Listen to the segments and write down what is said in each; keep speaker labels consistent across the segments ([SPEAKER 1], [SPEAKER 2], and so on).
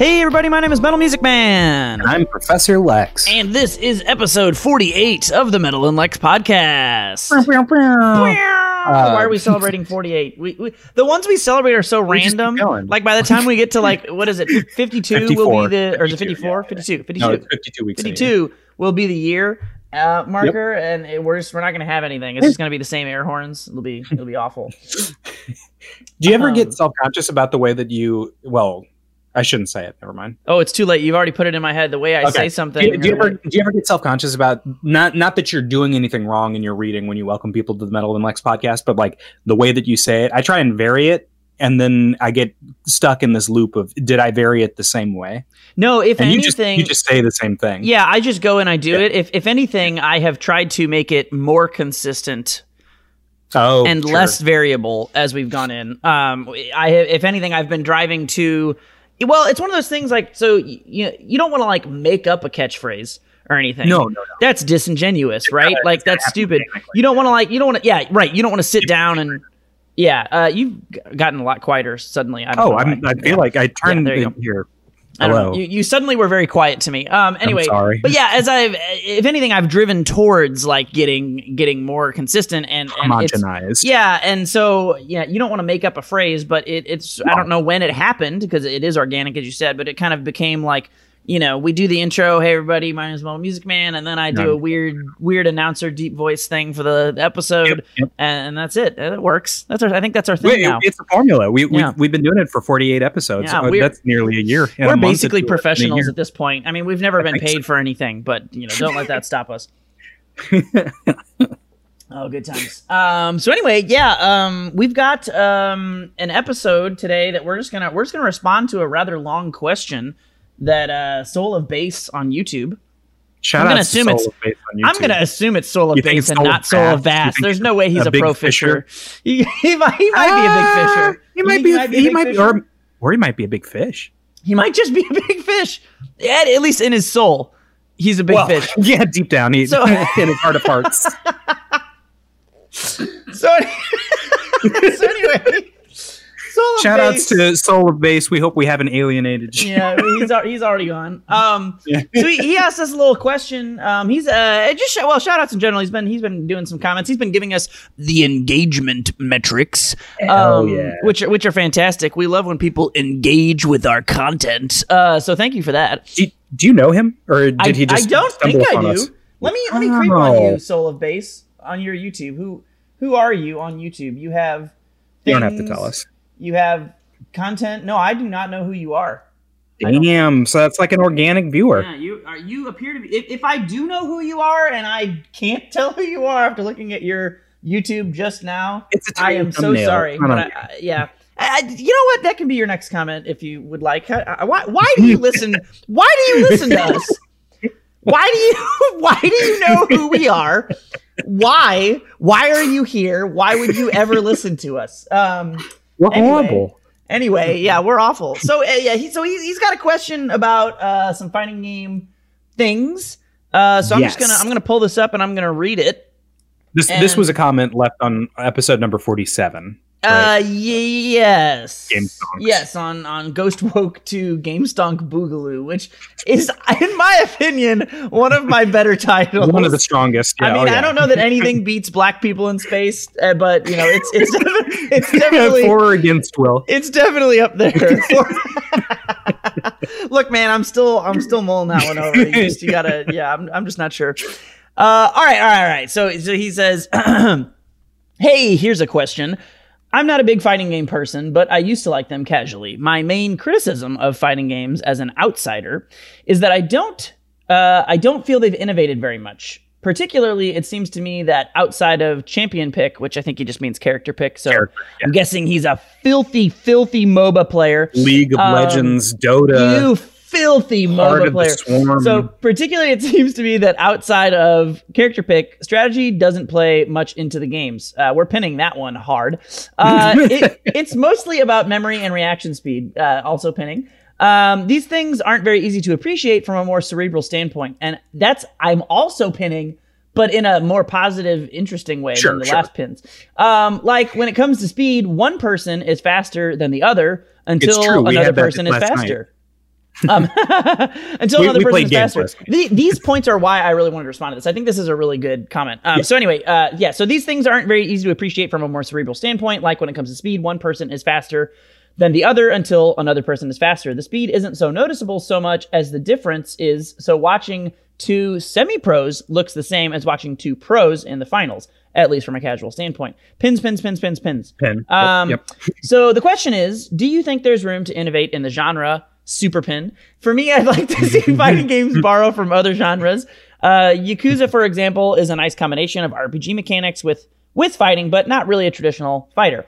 [SPEAKER 1] Hey everybody, my name is Metal Music Man.
[SPEAKER 2] And I'm Professor Lex.
[SPEAKER 1] And this is episode 48 of the Metal and Lex podcast.
[SPEAKER 2] Uh,
[SPEAKER 1] Why are we celebrating 48? We, we the ones we celebrate are so
[SPEAKER 2] We
[SPEAKER 1] random. Like by the time we get to like what is it? 52 will be the or is it 54?
[SPEAKER 2] yeah.
[SPEAKER 1] 52. 52.
[SPEAKER 2] No, 52 weeks. in
[SPEAKER 1] 52 will be the year uh, marker and it, we're just we're not going to have anything. It's just going to be the same air horns. It'll be it'll be awful.
[SPEAKER 2] Do you ever
[SPEAKER 1] Um,
[SPEAKER 2] get self conscious about the way that you? Well, I shouldn't say it. Never mind.
[SPEAKER 1] Oh, it's too late. You've already put it in my head the way I
[SPEAKER 2] Okay.
[SPEAKER 1] say something.
[SPEAKER 2] Do you, do you ever do you ever get self conscious about not not that you're doing anything wrong in your reading when you welcome people to the Metal and Lex podcast, but like the way that you say it? I try and vary it, and then I get stuck in this loop of did I vary it the same way?
[SPEAKER 1] No, if
[SPEAKER 2] And you
[SPEAKER 1] anything,
[SPEAKER 2] just you just say the same thing.
[SPEAKER 1] Yeah, I just go and I do it. If if anything, I have tried to make it more consistent
[SPEAKER 2] Oh,
[SPEAKER 1] and
[SPEAKER 2] sure.
[SPEAKER 1] less variable as we've gone in. Um, I if anything, I've been driving to. Well, it's one of those things like so you you don't want to like make up a catchphrase or anything.
[SPEAKER 2] No, no, no.
[SPEAKER 1] that's disingenuous, right?
[SPEAKER 2] gotta-
[SPEAKER 1] like that's stupid.
[SPEAKER 2] organically.
[SPEAKER 1] You don't want to like you don't want to yeah right. You don't want to sit down and yeah. Uh, you've gotten a lot quieter suddenly. I don't
[SPEAKER 2] Oh,
[SPEAKER 1] know
[SPEAKER 2] I'm,
[SPEAKER 1] why.
[SPEAKER 2] I feel like I turned it here.
[SPEAKER 1] I don't know. You, you suddenly were very quiet to me. Um. Anyway,
[SPEAKER 2] sorry.
[SPEAKER 1] But yeah, as I've, if anything, I've driven towards like getting getting more consistent and, and it's,
[SPEAKER 2] Homogenized.
[SPEAKER 1] yeah, and so yeah, you don't want to make up a phrase, but it, it's I don't know when it happened because it is organic as you said, but it kind of became like you know we do the intro, hey everybody, my name is Mo Music Man, and then I do a weird weird announcer deep voice thing for the episode,
[SPEAKER 2] Yep, yep.
[SPEAKER 1] and, and that's it. It works. That's our, I think that's our thing
[SPEAKER 2] Wait,
[SPEAKER 1] now.
[SPEAKER 2] it's a formula. We,
[SPEAKER 1] Yeah.
[SPEAKER 2] we we've been doing it for 48 episodes.
[SPEAKER 1] Yeah, we're-
[SPEAKER 2] that's nearly a year.
[SPEAKER 1] We're
[SPEAKER 2] month
[SPEAKER 1] basically
[SPEAKER 2] into it, and a
[SPEAKER 1] professionals at this point. I mean, we've never been paid for anything, but you know, don't let that stop us. oh, good times. Um, so anyway, yeah, um, we've got um, an episode today that we're just gonna we're just gonna respond to a rather long question that uh, Soul of Bass on YouTube.
[SPEAKER 2] Shout
[SPEAKER 1] I'm gonna
[SPEAKER 2] to
[SPEAKER 1] assume
[SPEAKER 2] Soul
[SPEAKER 1] it's-
[SPEAKER 2] of Bass on
[SPEAKER 1] I'm gonna assume it's Soul of Bass and
[SPEAKER 2] Soul
[SPEAKER 1] not Soul of
[SPEAKER 2] Bass? You
[SPEAKER 1] Bass.
[SPEAKER 2] think
[SPEAKER 1] There's no way he's
[SPEAKER 2] a
[SPEAKER 1] a, pro fisher. He, he might, he might be a big
[SPEAKER 2] Ah,
[SPEAKER 1] fisher.
[SPEAKER 2] He might be. A, he
[SPEAKER 1] big
[SPEAKER 2] might be,
[SPEAKER 1] fisher?
[SPEAKER 2] or, or he might be a big fish.
[SPEAKER 1] He might just be a big fish. At, at least in his soul, he's a big
[SPEAKER 2] Well,
[SPEAKER 1] fish.
[SPEAKER 2] Yeah, deep down, he,
[SPEAKER 1] So-
[SPEAKER 2] in his heart of hearts.
[SPEAKER 1] So, so anyway, Soul of
[SPEAKER 2] Shout outs to Soul of Bass. We hope we haven't alienated you.
[SPEAKER 1] yeah, he's he's already gone. Um,
[SPEAKER 2] Yeah.
[SPEAKER 1] so he, he asked us a little question. Um, he's uh just sh- well, shout outs in general. He's been he's been doing some comments. He's been giving us the engagement metrics,
[SPEAKER 2] Hell
[SPEAKER 1] um,
[SPEAKER 2] yeah.
[SPEAKER 1] which are which are fantastic. We love when people engage with our content. Uh, so thank you for that.
[SPEAKER 2] Do, do you know him, or did
[SPEAKER 1] I,
[SPEAKER 2] he just?
[SPEAKER 1] I don't
[SPEAKER 2] stumble
[SPEAKER 1] think I
[SPEAKER 2] upon
[SPEAKER 1] do.
[SPEAKER 2] us?
[SPEAKER 1] Let me let me creep on you, Soul of Bass, on your YouTube. Who who are you on YouTube? You have.
[SPEAKER 2] You don't have to tell us.
[SPEAKER 1] You have content. No, I do not know who you are. I don't-
[SPEAKER 2] Damn. So that's like an organic viewer.
[SPEAKER 1] Yeah, you are. You appear to be. If, if I do know who you are, and I can't tell who you are after looking at your YouTube just now,
[SPEAKER 2] It's a
[SPEAKER 1] I
[SPEAKER 2] tiny
[SPEAKER 1] am so sorry.
[SPEAKER 2] I
[SPEAKER 1] But I, I, yeah. I, I- you know what? That can be your next comment if you would like. I- I- why, why do you listen? Why do you listen to us? Why do you? Why do you know who we are? Why? Why are you here? Why would you ever listen to us? Um.
[SPEAKER 2] We're
[SPEAKER 1] Anyway.
[SPEAKER 2] horrible.
[SPEAKER 1] Anyway, yeah, we're awful. So uh, yeah, he, so he, he's got a question about uh, some fighting game things. Uh, so I'm just gonna I'm gonna pull this up and I'm gonna read it.
[SPEAKER 2] This this was a comment left on episode number 47.
[SPEAKER 1] Uh, yes, yes, on on Ghost Woke to Game Stonk Boogaloo, which is, in my opinion, one of my better titles.
[SPEAKER 2] One of the strongest.
[SPEAKER 1] I mean,
[SPEAKER 2] oh,
[SPEAKER 1] I don't know that anything beats black people in space, uh, but you know, it's it's definitely, it's definitely
[SPEAKER 2] For or against Will.
[SPEAKER 1] It's definitely up there. Look, man, I'm still I'm still mulling that one over. You just you gotta yeah, I'm I'm just not sure. Uh, all right, all right, all right. So so he says, "Hey, here's a question." I'm not a big fighting game person, but I used to like them casually. My main criticism of fighting games as an outsider is that I don't uh, I don't feel they've innovated very much. Particularly, it seems to me that outside of champion pick, which I think he just means character pick, so
[SPEAKER 2] Character,
[SPEAKER 1] I'm guessing he's a filthy, filthy MOBA player.
[SPEAKER 2] League of
[SPEAKER 1] Um,
[SPEAKER 2] Legends, Dota,
[SPEAKER 1] you filthy
[SPEAKER 2] Heart
[SPEAKER 1] MOBA
[SPEAKER 2] of
[SPEAKER 1] player. So, particularly, it seems to me that outside of character pick, strategy doesn't play much into the games. Uh, we're pinning that one hard. Uh, it, it's mostly about memory and reaction speed, uh, also pinning. Um, these things aren't very easy to appreciate from a more cerebral standpoint. And that's, I'm also pinning, but in a more positive, interesting way
[SPEAKER 2] Sure,
[SPEAKER 1] than the
[SPEAKER 2] sure.
[SPEAKER 1] last pins. Um, like when it comes to speed, one person is faster than the other until another person is
[SPEAKER 2] faster. night.
[SPEAKER 1] Um, until
[SPEAKER 2] We-
[SPEAKER 1] another
[SPEAKER 2] we
[SPEAKER 1] person
[SPEAKER 2] played
[SPEAKER 1] is faster. The- these points are why I really wanted to respond to this. I think this is a really good comment. Um, So anyway, uh, yeah. So these things aren't very easy to appreciate from a more cerebral standpoint. Like when it comes to speed, one person is faster than the other until another person is faster. The speed isn't so noticeable so much as the difference is. So watching two semi-pros looks the same as watching two pros in the finals, at least from a casual standpoint. Pins, pins, pins, pins, pins.
[SPEAKER 2] Yep,
[SPEAKER 1] Um,
[SPEAKER 2] yep.
[SPEAKER 1] so the question is, do you think there's room to innovate in the genre super pin? For me, I'd like to see fighting games borrow from other genres. Uh, Yakuza, for example, is a nice combination of RPG mechanics with with fighting, but not really a traditional fighter.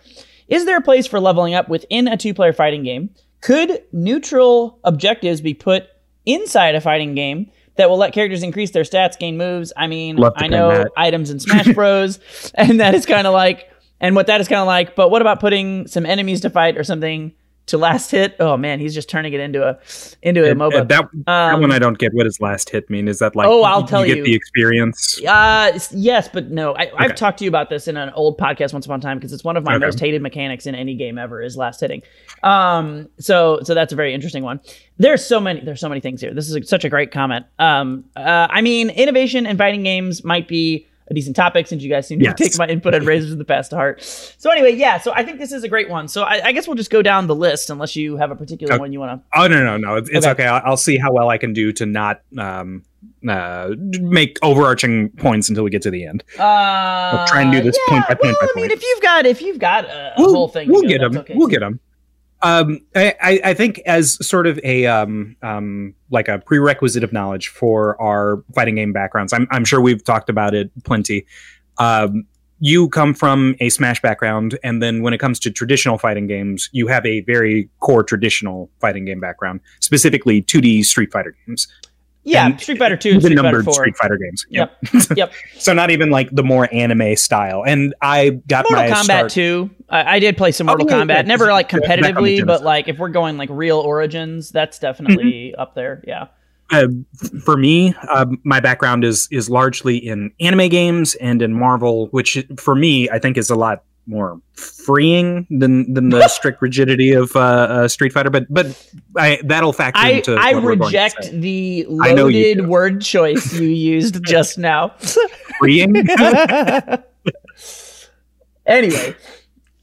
[SPEAKER 1] Is there a place for leveling up within a two-player fighting game? Could neutral objectives be put inside a fighting game that will let characters increase their stats, gain moves? I mean, I know
[SPEAKER 2] that.
[SPEAKER 1] items in Smash Bros, and that is kind of like, and what that is kind of like. But what about putting some enemies to fight or something to last hit? Oh man, he's just turning it into a into a MOBA.
[SPEAKER 2] that, that
[SPEAKER 1] Um,
[SPEAKER 2] one I don't get. What does last hit mean? Is that like?
[SPEAKER 1] Oh, I'll
[SPEAKER 2] you,
[SPEAKER 1] tell
[SPEAKER 2] you
[SPEAKER 1] you.
[SPEAKER 2] get the experience.
[SPEAKER 1] Uh, yes, but no. I, I've
[SPEAKER 2] Okay.
[SPEAKER 1] talked to you about this in an old podcast once upon a time because it's one of my
[SPEAKER 2] Okay.
[SPEAKER 1] most hated mechanics in any game ever is last hitting. Um, so so that's a very interesting one. There's so many there's so many things here. This is a, such a great comment. Um, uh, I mean, innovation in fighting games might be a decent topic since you guys seem to
[SPEAKER 2] Yes.
[SPEAKER 1] take my input and razors in the past to heart. So anyway, yeah. So I think this is a great one. So I, I guess we'll just go down the list unless you have a particular
[SPEAKER 2] Okay.
[SPEAKER 1] one you want to.
[SPEAKER 2] Oh no no no! It's, it's
[SPEAKER 1] Okay.
[SPEAKER 2] okay. I'll, I'll see how well I can do to not um uh make overarching points until we get to the end.
[SPEAKER 1] Uh,
[SPEAKER 2] try and do this
[SPEAKER 1] yeah,
[SPEAKER 2] point by point
[SPEAKER 1] well,
[SPEAKER 2] by
[SPEAKER 1] I mean, if you've got if you've got a, a
[SPEAKER 2] We'll,
[SPEAKER 1] whole thing,
[SPEAKER 2] we'll get them.
[SPEAKER 1] okay,
[SPEAKER 2] we'll get them. Um, I, I think as sort of a um um like a prerequisite of knowledge for our fighting game backgrounds. I'm I'm sure we've talked about it plenty. Um, you come from a Smash background, and then when it comes to traditional fighting games, you have a very core traditional fighting game background, specifically 2D Street Fighter games,
[SPEAKER 1] Yeah,
[SPEAKER 2] and
[SPEAKER 1] Street Fighter Two,
[SPEAKER 2] the
[SPEAKER 1] Street Fighter
[SPEAKER 2] numbered
[SPEAKER 1] Four.
[SPEAKER 2] Street Fighter games.
[SPEAKER 1] Yep. Yep.
[SPEAKER 2] So not even like the more anime style. And I got
[SPEAKER 1] Mortal
[SPEAKER 2] my
[SPEAKER 1] Kombat
[SPEAKER 2] start.
[SPEAKER 1] 2. I, I did play some
[SPEAKER 2] Oh,
[SPEAKER 1] Mortal
[SPEAKER 2] yeah,
[SPEAKER 1] Kombat.
[SPEAKER 2] yeah,
[SPEAKER 1] Never like competitively, but like if we're going like real origins, that's definitely
[SPEAKER 2] Mm-hmm.
[SPEAKER 1] up there. Yeah.
[SPEAKER 2] uh, for me, um, my background is is largely in anime games and in Marvel, which for me I think is a lot more freeing than than the strict rigidity of uh, uh, Street Fighter. But but I, that'll factor
[SPEAKER 1] I,
[SPEAKER 2] into.
[SPEAKER 1] I
[SPEAKER 2] what we're going to
[SPEAKER 1] reject the
[SPEAKER 2] I know you
[SPEAKER 1] loaded word choice you used just now.
[SPEAKER 2] freeing.
[SPEAKER 1] anyway,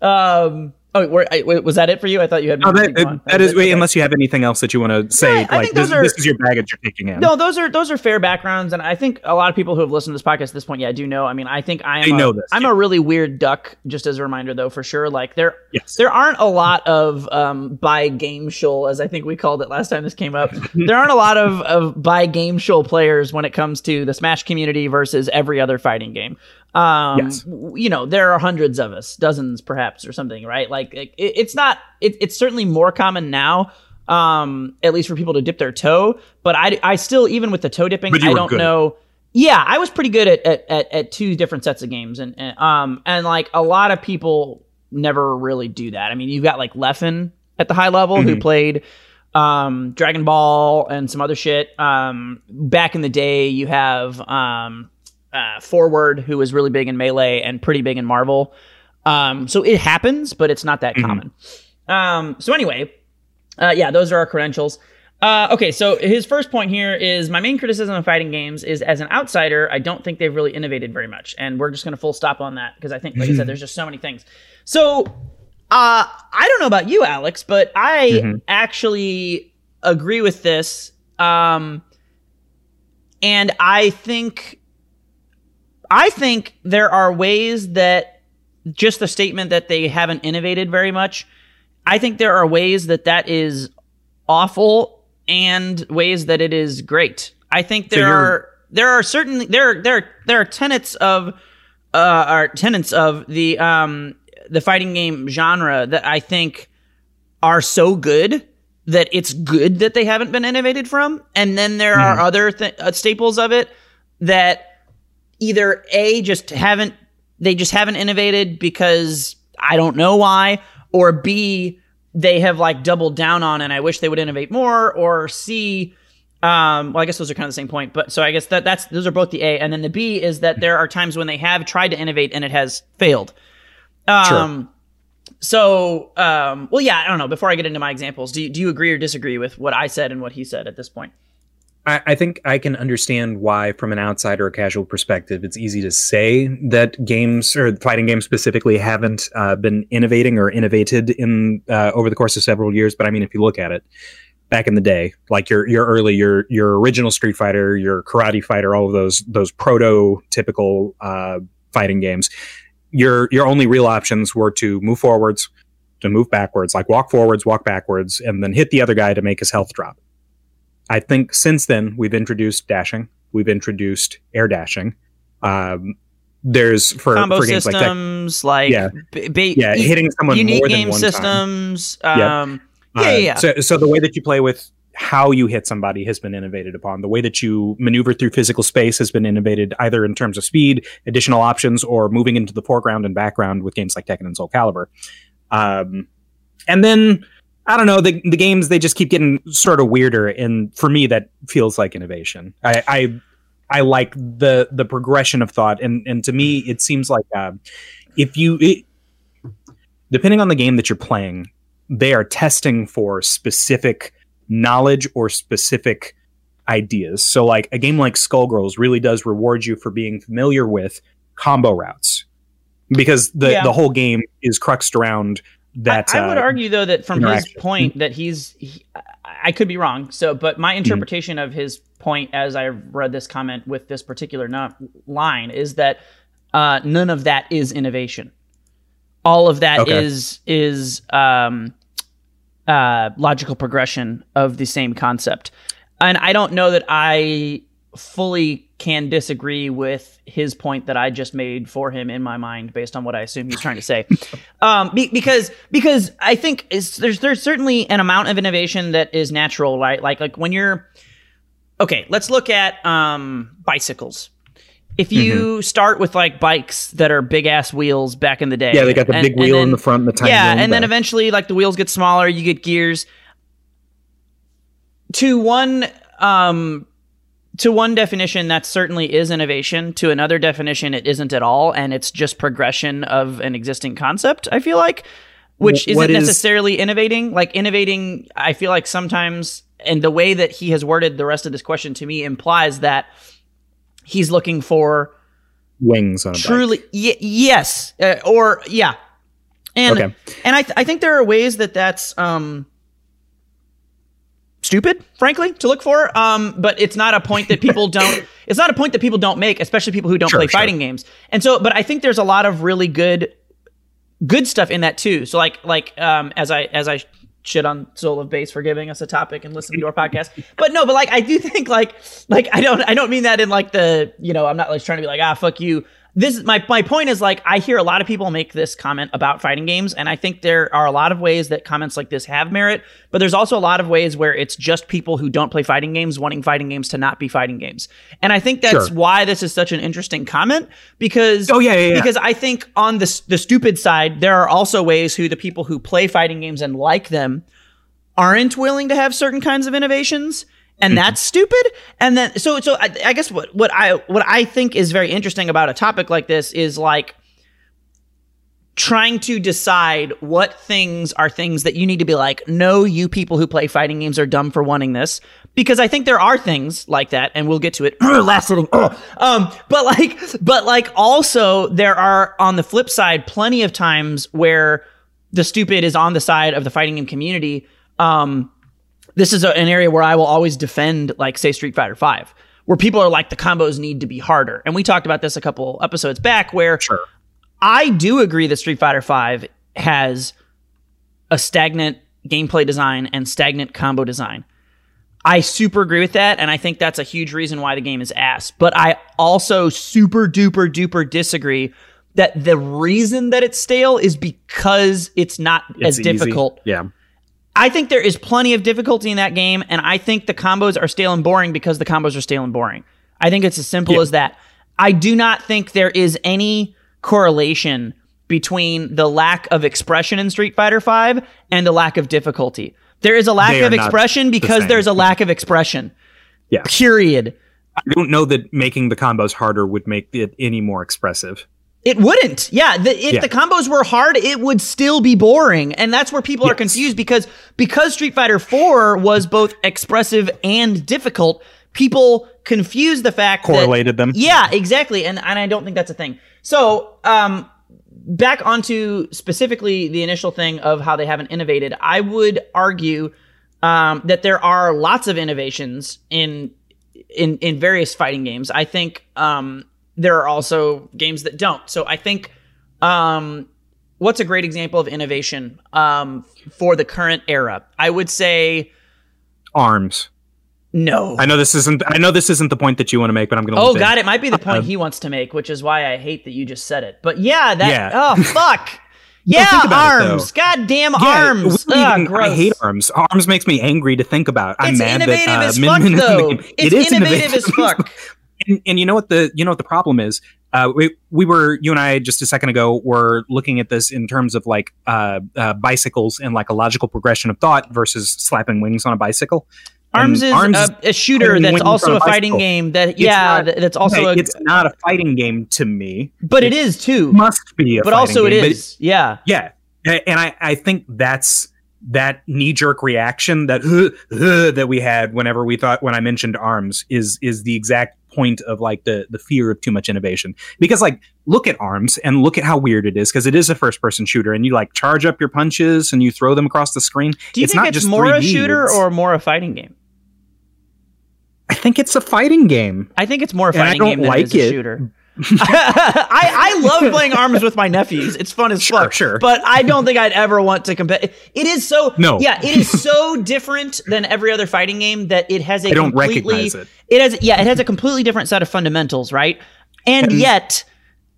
[SPEAKER 1] um, oh, were, I, wait, was that it for you? I thought you had.
[SPEAKER 2] Oh, that, that is wait,
[SPEAKER 1] Okay.
[SPEAKER 2] unless you have anything else that you want to say.
[SPEAKER 1] I
[SPEAKER 2] like this,
[SPEAKER 1] are-
[SPEAKER 2] this is your baggage you're taking in.
[SPEAKER 1] No, those are those are fair backgrounds, and I think a lot of people who have listened to this podcast at this point, yeah, do know. I mean, I think I am. A,
[SPEAKER 2] know this,
[SPEAKER 1] I'm
[SPEAKER 2] yeah.
[SPEAKER 1] a really weird duck. Just as a reminder, though, for sure. Like there,
[SPEAKER 2] Yes.
[SPEAKER 1] there aren't a lot of um, by game show, as I think we called it last time this came up. there aren't a lot of of by game show players when it comes to the Smash community versus every other fighting game. Um,
[SPEAKER 2] Yes.
[SPEAKER 1] you know, there are hundreds of us, dozens perhaps, or something, right? Like it, it's not. It, it's certainly more common now. Um, at least for people to dip their toe, but I, I still, even with the toe dipping, I don't
[SPEAKER 2] good.
[SPEAKER 1] know. Yeah, I was pretty good at, at, at, at two different sets of games, and, and um and like a lot of people never really do that. I mean, you've got like Leffen at the high level who
[SPEAKER 2] Mhm.
[SPEAKER 1] played um Dragon Ball and some other shit. Um, back in the day, you have um uh, Forward who was really big in Melee and pretty big in Marvel. Um, so it happens, but it's not that
[SPEAKER 2] Mhm.
[SPEAKER 1] common. Um, so anyway, uh, yeah, those are our credentials. Uh, okay, so his first point here is my main criticism of fighting games is as an outsider, I don't think they've really innovated very much, and we're just going to full stop on that because I think, like I said, there's just so many things. So, uh, I don't know about you, Alex, but I
[SPEAKER 2] Mhm.
[SPEAKER 1] actually agree with this, um, and I think, I think there are ways that just the statement that they haven't innovated very much. I think there are ways that that is awful and ways that it is great. I think
[SPEAKER 2] So
[SPEAKER 1] there
[SPEAKER 2] you're-
[SPEAKER 1] are there are certainly there there there are tenets of uh are tenets of the um the fighting game genre that I think are so good that it's good that they haven't been innovated from and then there are
[SPEAKER 2] Mhm.
[SPEAKER 1] other th- uh, staples of it that either a just haven't they just haven't innovated because I don't know why, or B they have like doubled down on and I wish they would innovate more, or C um well I guess those are kind of the same point, but so I guess that that's those are both the A and then the B is that there are times when they have tried to innovate and it has failed. Um so um, well, yeah, I don't know. Before I get into my examples, do you, do you agree or disagree with what I said and what he said at this point?
[SPEAKER 2] I, I think I can understand why, from an outsider or casual perspective, it's easy to say that games or fighting games specifically haven't uh, been innovating or innovated in uh, over the course of several years. But I mean, if you look at it, back in the day, like your your early your your original Street Fighter, your Karate Fighter, all of those those prototypical uh, fighting games, your your only real options were to move forwards, to move backwards, like walk forwards, walk backwards, and then hit the other guy to make his health drop. I think since then we've introduced dashing, we've introduced air dashing. Um, there's for,
[SPEAKER 1] Combo
[SPEAKER 2] for games like that,
[SPEAKER 1] systems, like,
[SPEAKER 2] Yeah.
[SPEAKER 1] ba-
[SPEAKER 2] yeah, hitting someone
[SPEAKER 1] unique
[SPEAKER 2] more
[SPEAKER 1] game systems. Um,
[SPEAKER 2] Uh,
[SPEAKER 1] yeah, yeah, yeah.
[SPEAKER 2] So, so the way that you play with how you hit somebody has been innovated upon. The way that you maneuver through physical space has been innovated either in terms of speed, additional options, or moving into the foreground and background with games like Tekken and Soul Calibur. Um, and then I don't know the the games they just keep getting sort of weirder, and for me that feels like innovation. I I, I like the the progression of thought, and and to me it seems like uh, if you it, depending on the game that you're playing, they are testing for specific knowledge or specific ideas. So, like a game like Skullgirls really does reward you for being familiar with combo routes because the
[SPEAKER 1] Yeah.
[SPEAKER 2] the whole game is cruxed around that.
[SPEAKER 1] I, I would
[SPEAKER 2] uh,
[SPEAKER 1] argue though that from his point that he's he, I- could be wrong. So, but
[SPEAKER 2] Mm-hmm.
[SPEAKER 1] my interpretation of his point as I read this comment with this particular line is that uh, none of that is innovation. All of that
[SPEAKER 2] Okay.
[SPEAKER 1] is is um, uh, logical progression of the same concept, and I don't know that I fully can disagree with his point that I just made for him in my mind based on what I assume he's trying to say. um, be, because because I think there's there's certainly an amount of innovation that is natural, right? Like like when you're okay, let's look at um, bicycles. If you start with like bikes that are big ass wheels back in the day,
[SPEAKER 2] yeah, they got the
[SPEAKER 1] and-
[SPEAKER 2] big
[SPEAKER 1] and
[SPEAKER 2] wheel in the front and the tiny
[SPEAKER 1] yeah, and
[SPEAKER 2] the
[SPEAKER 1] then eventually, like the wheels get smaller, you get gears. To one, um, to one definition, that certainly is innovation. To another definition, it isn't at all, and it's just progression of an existing concept. I feel like, which isn't
[SPEAKER 2] is-
[SPEAKER 1] necessarily innovating. Like innovating, I feel like sometimes, and the way that he has worded the rest of this question to me implies that he's looking for
[SPEAKER 2] wings on
[SPEAKER 1] truly y- yes uh, or yeah and
[SPEAKER 2] Okay.
[SPEAKER 1] and I, th- I think there are ways that that's um stupid frankly to look for um but it's not a point that people don't it's not a point that people don't make especially people who don't
[SPEAKER 2] Sure,
[SPEAKER 1] play
[SPEAKER 2] sure.
[SPEAKER 1] fighting games. And so but i think there's a lot of really good good stuff in that too. So like like um as i as i shit on soul of bass for giving us a topic and listening to our podcast. But no but like i do think like like i don't i don't mean that in like the you know i'm not like trying to be like ah fuck you this is my my point is like I hear a lot of people make this comment about fighting games, and I think there are a lot of ways that comments like this have merit, but there's also a lot of ways where it's just people who don't play fighting games wanting fighting games to not be fighting games. And I think that's
[SPEAKER 2] Sure.
[SPEAKER 1] why this is such an interesting comment because
[SPEAKER 2] Oh, yeah, yeah, yeah.
[SPEAKER 1] because I think on the the stupid side there are also ways who the people who play fighting games and like them aren't willing to have certain kinds of innovations and that's stupid. And then so so I, I guess what what i what i think is very interesting about a topic like this is like trying to decide what things are things that you need to be like no you people who play fighting games are dumb for wanting this. Because i think there are things like that and we'll get to it. Last hitting um but like but like also there are on the flip side plenty of times where the stupid is on the side of the fighting game community um this is a, an area where I will always defend, like, say, Street Fighter Five, where people are like, the combos need to be harder. And we talked about this a couple episodes back, where
[SPEAKER 2] Sure.
[SPEAKER 1] I do agree that Street Fighter Five has a stagnant gameplay design and stagnant combo design. I super agree with that, and I think that's a huge reason why the game is ass. But I also super duper duper disagree that the reason that it's stale is because it's not as
[SPEAKER 2] easy.
[SPEAKER 1] difficult
[SPEAKER 2] Yeah.
[SPEAKER 1] I think there is plenty of difficulty in that game, and I think the combos are stale and boring because the combos are stale and boring. I think it's as simple
[SPEAKER 2] Yeah.
[SPEAKER 1] as that. I do not think there is any correlation between the lack of expression in Street Fighter V and the lack of difficulty. There is a lack of expression because
[SPEAKER 2] same.
[SPEAKER 1] there's a lack of expression.
[SPEAKER 2] Yeah.
[SPEAKER 1] Period.
[SPEAKER 2] I don't know that making the combos harder would make it any more expressive.
[SPEAKER 1] It wouldn't. Yeah, the, if
[SPEAKER 2] Yeah.
[SPEAKER 1] the combos were hard, it would still be boring, and that's where people are confused because because Street Fighter 4 was both expressive and difficult. People confuse the fact that-
[SPEAKER 2] Correlated them.
[SPEAKER 1] Yeah, exactly, and and I don't think that's a thing. So, um, back onto specifically the initial thing of how they haven't innovated, I would argue um, that there are lots of innovations in in in various fighting games. I think um, there are also games that don't. So I think um, what's a great example of innovation um, for the current era? I would say
[SPEAKER 2] Arms.
[SPEAKER 1] no.
[SPEAKER 2] I know this isn't. I know this isn't the point that you want to make, but I'm going to.
[SPEAKER 1] Oh God, it might be the point he wants to make, which is why I hate that you just said it. But yeah, that
[SPEAKER 2] Yeah.
[SPEAKER 1] oh fuck. Yeah,
[SPEAKER 2] it,
[SPEAKER 1] arms. Goddamn
[SPEAKER 2] Yeah,
[SPEAKER 1] arms. Ugh,
[SPEAKER 2] even-
[SPEAKER 1] gross.
[SPEAKER 2] I hate arms. Arms makes me angry to think about. I'm
[SPEAKER 1] It's
[SPEAKER 2] mad
[SPEAKER 1] innovative
[SPEAKER 2] that uh,
[SPEAKER 1] as fuck,
[SPEAKER 2] Min is in the
[SPEAKER 1] though. It's
[SPEAKER 2] It is
[SPEAKER 1] innovative as fuck.
[SPEAKER 2] And, and you know what the you know what the problem is? Uh, we we were you and I just a second ago were looking at this in terms of like uh, uh, bicycles and like a logical progression of thought versus slapping wings on a bicycle.
[SPEAKER 1] Arms is
[SPEAKER 2] And
[SPEAKER 1] a, a shooter that's also a
[SPEAKER 2] a
[SPEAKER 1] fighting game that yeah,
[SPEAKER 2] not-
[SPEAKER 1] th- that's also a
[SPEAKER 2] it's not a fighting game to me.
[SPEAKER 1] but it is too.
[SPEAKER 2] Must be a
[SPEAKER 1] But also it
[SPEAKER 2] game, but
[SPEAKER 1] is. Yeah.
[SPEAKER 2] Yeah, and I I think that's that knee jerk reaction that "Huh, huh," that we had whenever we thought when I mentioned arms is is the exact point of like the the fear of too much innovation because like look at arms and look at how weird it is because it is a first person shooter and you like charge up your punches and you throw them across the screen.
[SPEAKER 1] Do you
[SPEAKER 2] it's
[SPEAKER 1] think
[SPEAKER 2] not
[SPEAKER 1] it's
[SPEAKER 2] just
[SPEAKER 1] more a
[SPEAKER 2] 3D,
[SPEAKER 1] shooter or more a fighting game?
[SPEAKER 2] I think it's a fighting game.
[SPEAKER 1] I think it's more a fighting
[SPEAKER 2] don't
[SPEAKER 1] game than
[SPEAKER 2] like
[SPEAKER 1] it is a shooter. I, I love playing arms with my nephews. It's fun as
[SPEAKER 2] Sure,
[SPEAKER 1] fuck.
[SPEAKER 2] sure.
[SPEAKER 1] But I don't think I'd ever want to compare. It is so
[SPEAKER 2] No.
[SPEAKER 1] Yeah, it is so different than every other fighting game that it has a
[SPEAKER 2] I don't
[SPEAKER 1] completely
[SPEAKER 2] recognize it.
[SPEAKER 1] it has yeah, it has a completely different set of fundamentals, right? And, yet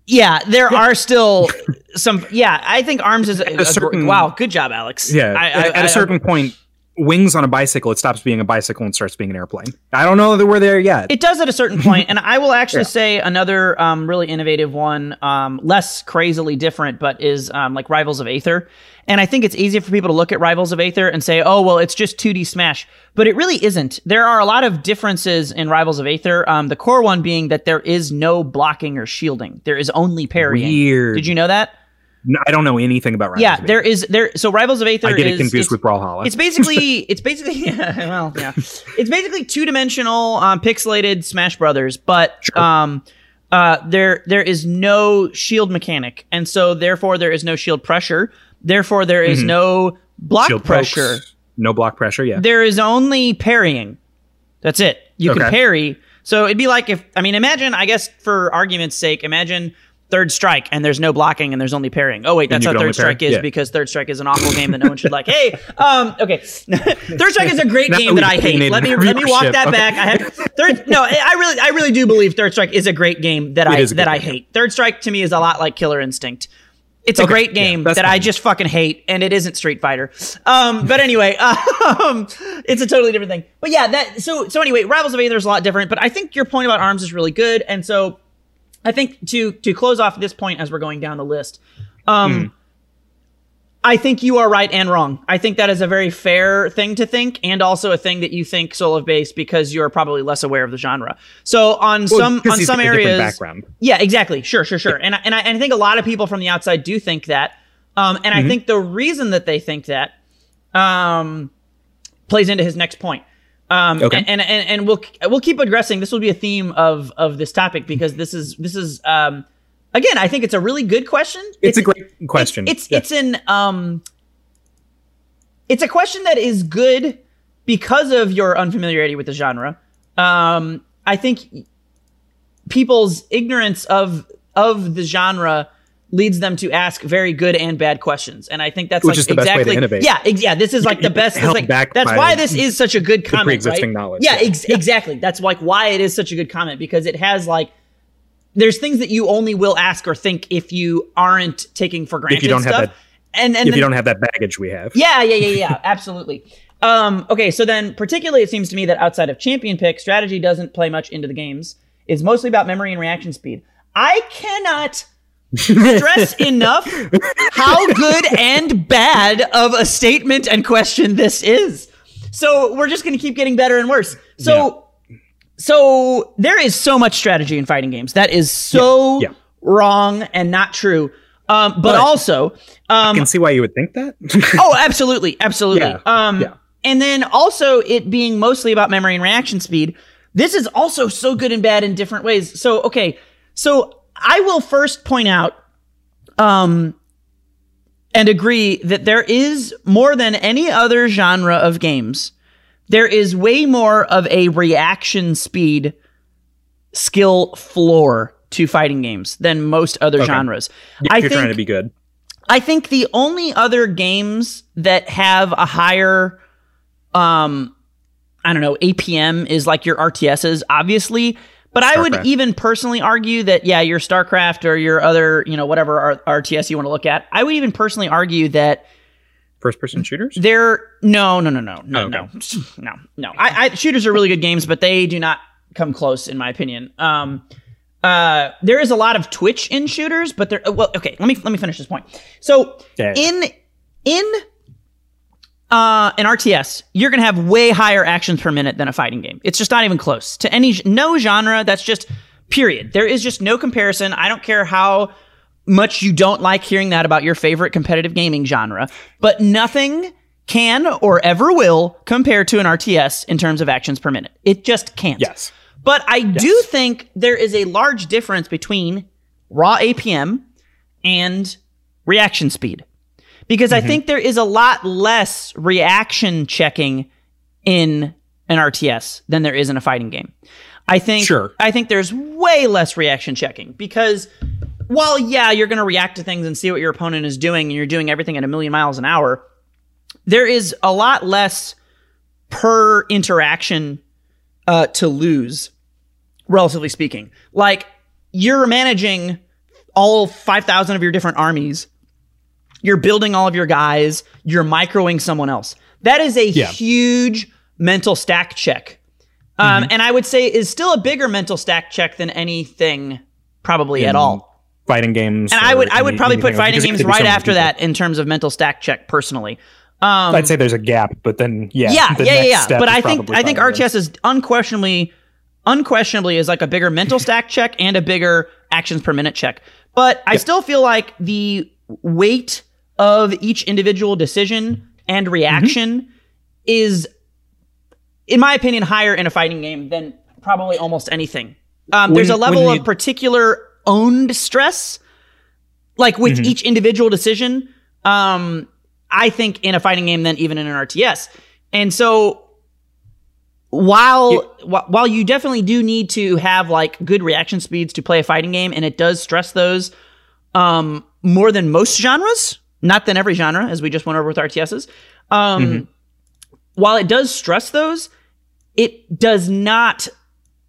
[SPEAKER 1] yeah, there are still some. Yeah, I think arms is a, a
[SPEAKER 2] certain-
[SPEAKER 1] wow. Good job, Alex.
[SPEAKER 2] Yeah,
[SPEAKER 1] I,
[SPEAKER 2] at,
[SPEAKER 1] I-
[SPEAKER 2] at
[SPEAKER 1] I-
[SPEAKER 2] a certain point, wings on a bicycle it stops being a bicycle and starts being an airplane. I don't know that we're there yet.
[SPEAKER 1] It does at a certain point, and I will actually say another um, really innovative one, um, less crazily different, but is um, like Rivals of Aether. And I think it's easy for people to look at Rivals of Aether and say, "Oh, well, it's just 2D Smash," but it really isn't. There are a lot of differences in Rivals of Aether. Um, the core one being that there is no blocking or shielding; there is only parrying.
[SPEAKER 2] Weird.
[SPEAKER 1] Did you know that?
[SPEAKER 2] I don't know anything about. Rivals
[SPEAKER 1] yeah,
[SPEAKER 2] of
[SPEAKER 1] there is there. So Rivals of Aether
[SPEAKER 2] I get
[SPEAKER 1] is
[SPEAKER 2] it confused with Brawlhalla.
[SPEAKER 1] it's basically it's basically well yeah it's basically two dimensional um, pixelated Smash Brothers, but um uh there there is no shield mechanic, and so therefore there is no shield pressure. Therefore there is no block
[SPEAKER 2] Mm-hmm. Shield pokes,
[SPEAKER 1] pressure.
[SPEAKER 2] no block pressure. Yeah,
[SPEAKER 1] There is only parrying. That's it. You can parry. So it'd be like if I mean imagine I guess for argument's sake imagine third strike and there's no blocking and there's only parrying. Oh wait, that's how third strike is
[SPEAKER 2] Yeah.
[SPEAKER 1] because third strike is an awful game that no one should like. Hey, um okay. third strike is a great game that I hate. Let me let me walk that
[SPEAKER 2] Okay.
[SPEAKER 1] back. I have third no, I really I really do believe third strike is a great game that I that I
[SPEAKER 2] game.
[SPEAKER 1] hate. Third strike to me is a lot like Killer Instinct. It's a great game
[SPEAKER 2] that's
[SPEAKER 1] that I just fucking hate, and it isn't Street Fighter. Um, but anyway, um, it's a totally different thing. But yeah, that so so anyway, Rivals of Aether is a lot different. But I think your point about arms is really good, and so I think to to close off this point as we're going down the list, um,
[SPEAKER 2] Hmm.
[SPEAKER 1] I think you are right and wrong. I think that is a very fair thing to think, and also a thing that you think Soul of Bass because you are probably less aware of the genre. So on
[SPEAKER 2] Well,
[SPEAKER 1] some on some areas,
[SPEAKER 2] background.
[SPEAKER 1] yeah, exactly. Sure, sure, sure. And I, and I and I think a lot of people from the outside do think that. Um, and
[SPEAKER 2] Mm-hmm.
[SPEAKER 1] I think the reason that they think that um, plays into his next point. Um,
[SPEAKER 2] Okay.
[SPEAKER 1] and, and and we'll we'll keep addressing. This will be a theme of of this topic because this is this is um, again. I think it's a really good question.
[SPEAKER 2] it's, a great question.
[SPEAKER 1] It's
[SPEAKER 2] Yeah.
[SPEAKER 1] it's an um, it's a question that is good because of your unfamiliarity with the genre. Um, I think people's ignorance of of the genre leads them to ask very good and bad questions, and I think that's
[SPEAKER 2] Which
[SPEAKER 1] like
[SPEAKER 2] is the best way to
[SPEAKER 1] exactly
[SPEAKER 2] innovate.
[SPEAKER 1] yeah ex- yeah. This is like the best. like,
[SPEAKER 2] back
[SPEAKER 1] that's why this is such a good comment.
[SPEAKER 2] pre-existing
[SPEAKER 1] right?
[SPEAKER 2] knowledge,
[SPEAKER 1] Yeah,
[SPEAKER 2] yeah.
[SPEAKER 1] exactly. That's like why it is such a good comment because it has like there's things that you only will ask or think if you aren't taking for granted If you
[SPEAKER 2] don't have
[SPEAKER 1] stuff.
[SPEAKER 2] that-
[SPEAKER 1] and and
[SPEAKER 2] if
[SPEAKER 1] then-
[SPEAKER 2] you don't have that baggage we have.
[SPEAKER 1] yeah, yeah, yeah, yeah, absolutely. Um, okay, so then particularly it seems to me that outside of champion pick, strategy doesn't play much into the games. It's mostly about memory and reaction speed. I cannot stress enough how good and bad of a statement and question this is. So we're just going to keep getting better and worse. So so there is so much strategy in fighting games. That is so
[SPEAKER 2] Yeah, yeah.
[SPEAKER 1] wrong and not true. Um, but,
[SPEAKER 2] But-
[SPEAKER 1] also,
[SPEAKER 2] I
[SPEAKER 1] um,
[SPEAKER 2] can see why you would think that.
[SPEAKER 1] oh, absolutely, absolutely.
[SPEAKER 2] Yeah,
[SPEAKER 1] Um,
[SPEAKER 2] yeah.
[SPEAKER 1] and then also it being mostly about memory and reaction speed. This is also so good and bad in different ways. So, okay, so I will first point out, um, and agree that there is more than any other genre of games. There is way more of a reaction speed skill floor to fighting games than most other
[SPEAKER 2] Okay.
[SPEAKER 1] genres.
[SPEAKER 2] If
[SPEAKER 1] I
[SPEAKER 2] you're
[SPEAKER 1] think
[SPEAKER 2] trying to be good.
[SPEAKER 1] I think the only other games that have a higher, um, I don't know, APM is like your RTSs, obviously. But I would even personally argue that, yeah, your StarCraft or your other, you know, whatever R- RTS you want to look at, I would even personally argue that
[SPEAKER 2] First person shooters?
[SPEAKER 1] they're no, no, no, no, no,
[SPEAKER 2] Oh,
[SPEAKER 1] no, no, no. I, I shooters are really good games, but they do not come close, in my opinion. Um, uh, there is a lot of Twitch in shooters, but there. Well, okay, let me let me finish this point. So
[SPEAKER 2] Yeah.
[SPEAKER 1] in in uh, an RTS, you're gonna have way higher actions per minute than a fighting game. It's just not even close to any no genre. That's just period. There is just no comparison. I don't care how much you don't like hearing that about your favorite competitive gaming genre, but nothing can or ever will compare to an RTS in terms of actions per minute. It just can't.
[SPEAKER 2] Yes.
[SPEAKER 1] But I do think there is a large difference between raw APM and reaction speed. Because I think there is a lot less reaction checking in an RTS than there is in a fighting game. I think
[SPEAKER 2] Sure.
[SPEAKER 1] I think there's way less reaction checking because while yeah, you're going to react to things and see what your opponent is doing and you're doing everything at a million miles an hour, there is a lot less per interaction uh, to lose, relatively speaking. Like you're managing all 5,000 of your different armies. You're building all of your guys. You're microing someone else. That is a
[SPEAKER 2] Yeah.
[SPEAKER 1] huge mental stack check. Um, And I would say is still a bigger mental stack check than anything probably at all.
[SPEAKER 2] Fighting games.
[SPEAKER 1] And I would I would probably put fighting games
[SPEAKER 2] be so
[SPEAKER 1] right after that in terms of mental stack check personally. Um,
[SPEAKER 2] I'd say there's a gap, but then yeah,
[SPEAKER 1] yeah,
[SPEAKER 2] the
[SPEAKER 1] yeah, yeah,
[SPEAKER 2] next
[SPEAKER 1] yeah.
[SPEAKER 2] step
[SPEAKER 1] But I think I think RTS is unquestionably unquestionably is like a bigger mental stack check and a bigger actions per minute check. But I still feel like the weight of each individual decision and reaction
[SPEAKER 2] Mm-hmm.
[SPEAKER 1] is in my opinion higher in a fighting game than probably almost anything. Um, there's a level of particular owned stress like with
[SPEAKER 2] Mm-hmm.
[SPEAKER 1] each individual decision um i think in a fighting game than even in an rts and so while wh- while you definitely do need to have like good reaction speeds to play a fighting game and it does stress those um more than most genres not than every genre as we just went over with rts's um
[SPEAKER 2] Mm-hmm.
[SPEAKER 1] while it does stress those it does not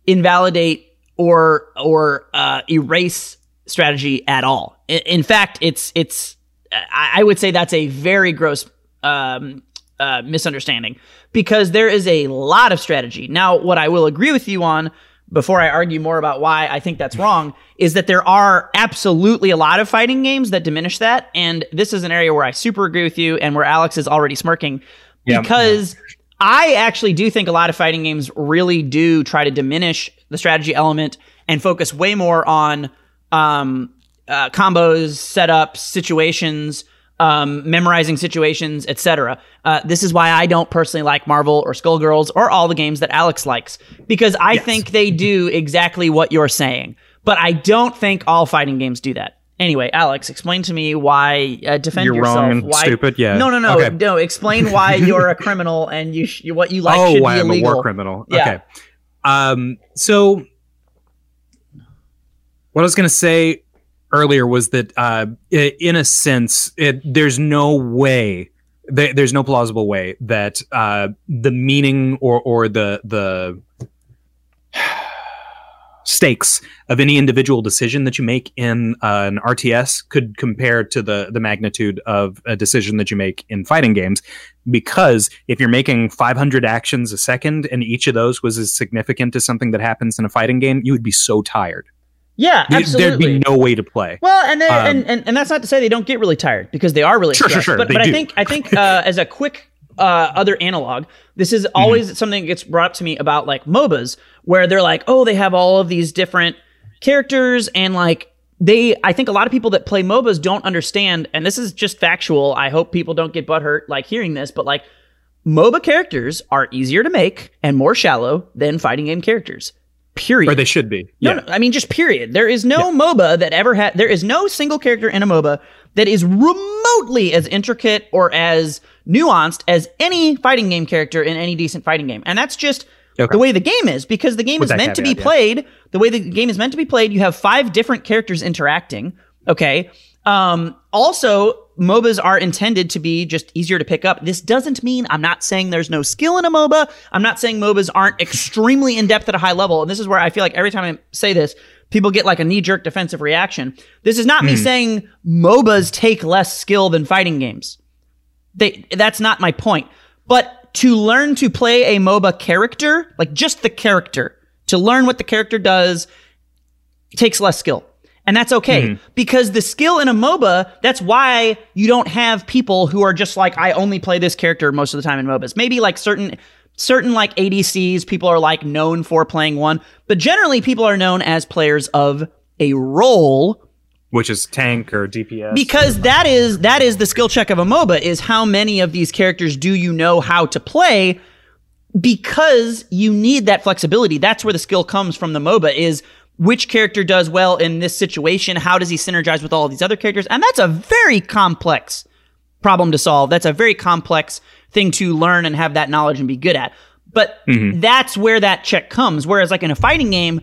[SPEAKER 1] invalidate or or uh, erase strategy at all. I- In fact, it's it's I I would say that's a very gross um, uh, misunderstanding because there is a lot of strategy. Now, what I will agree with you on before I argue more about why I think that's wrong is that there are absolutely a lot of fighting games that diminish that, and this is an area where I super agree with you and where Alex is already smirking
[SPEAKER 2] Yeah.
[SPEAKER 1] because I actually do think a lot of fighting games really do try to diminish the strategy element and focus way more on um, uh, combos, setups, situations, um, memorizing situations, etc. Uh, this is why I don't personally like Marvel or Skullgirls or all the games that Alex likes because I think they do exactly what you're saying. But I don't think all fighting games do that. Anyway, Alex, explain to me why uh, defend
[SPEAKER 2] You're
[SPEAKER 1] yourself.
[SPEAKER 2] wrong and
[SPEAKER 1] why,
[SPEAKER 2] stupid, yeah.
[SPEAKER 1] No, no, no,
[SPEAKER 2] Okay.
[SPEAKER 1] no. Explain why you're a criminal and you sh- what you like
[SPEAKER 2] oh,
[SPEAKER 1] should
[SPEAKER 2] why
[SPEAKER 1] be
[SPEAKER 2] I'm
[SPEAKER 1] illegal.
[SPEAKER 2] a war criminal.
[SPEAKER 1] Yeah.
[SPEAKER 2] Okay. Um. So, what I was going to say earlier was that, uh, in a sense, it, there's no way, there, there's no plausible way that uh, the meaning or or the the stakes of any individual decision that you make in uh, an RTS could compare to the the magnitude of a decision that you make in fighting games. Because if you're making 500 actions a second and each of those was as significant as something that happens in a fighting game you would be so tired
[SPEAKER 1] Yeah, absolutely.
[SPEAKER 2] there'd be no way to play
[SPEAKER 1] Well, and, they,
[SPEAKER 2] Um,
[SPEAKER 1] and and and that's not to say they don't get really tired because they are really
[SPEAKER 2] Sure, sure,
[SPEAKER 1] stressed.
[SPEAKER 2] sure,
[SPEAKER 1] But,
[SPEAKER 2] they
[SPEAKER 1] but I think I think uh, as a quick uh, other analog, this is
[SPEAKER 2] Mm-hmm.
[SPEAKER 1] always something that gets brought up to me about like MOBAs, where they're like, oh, they have all of these different characters and like they I think a lot of people that play MOBAs don't understand, and this is just factual. I hope people don't get butthurt like hearing this, but like MOBA characters are easier to make and more shallow than fighting game characters. Period.
[SPEAKER 2] Or they should be.
[SPEAKER 1] No,
[SPEAKER 2] yeah.
[SPEAKER 1] no, I mean just period. There is no MOBA that ever had. There is no single character in a MOBA that is remotely as intricate or as nuanced as any fighting game character in any decent fighting game, and that's just
[SPEAKER 2] Okay.
[SPEAKER 1] the way the game is because the game
[SPEAKER 2] With
[SPEAKER 1] is meant to be
[SPEAKER 2] caveat, yeah.
[SPEAKER 1] played. The way the game is meant to be played, you have five different characters interacting. Okay. Um, also, MOBAs are intended to be just easier to pick up. This doesn't mean I'm not saying there's no skill in a MOBA. I'm not saying MOBAs aren't extremely in depth at a high level. And this is where I feel like every time I say this, people get like a knee jerk defensive reaction. This is not me hmm. saying MOBAs take less skill than fighting games. They, that's not my point. But to learn to play a MOBA character, like just the character, to learn what the character does, takes less skill. And that's okay hmm. because the skill in a MOBA, that's why you don't have people who are just like, I only play this character most of the time in MOBAs. Maybe like certain, certain like ADCs, people are like known for playing one, but generally people are known as players of a role
[SPEAKER 2] Which is tank or DPS.
[SPEAKER 1] because that is that is the skill check of a MOBA is how many of these characters do you know how to play because you need that flexibility. That's where the skill comes from the MOBA is which character does well in this situation, how does he synergize with all these other characters? And that's a very complex problem to solve. That's a very complex thing to learn and have that knowledge and be good at. But mm-hmm. that's where that check comes. Whereas like in a fighting game,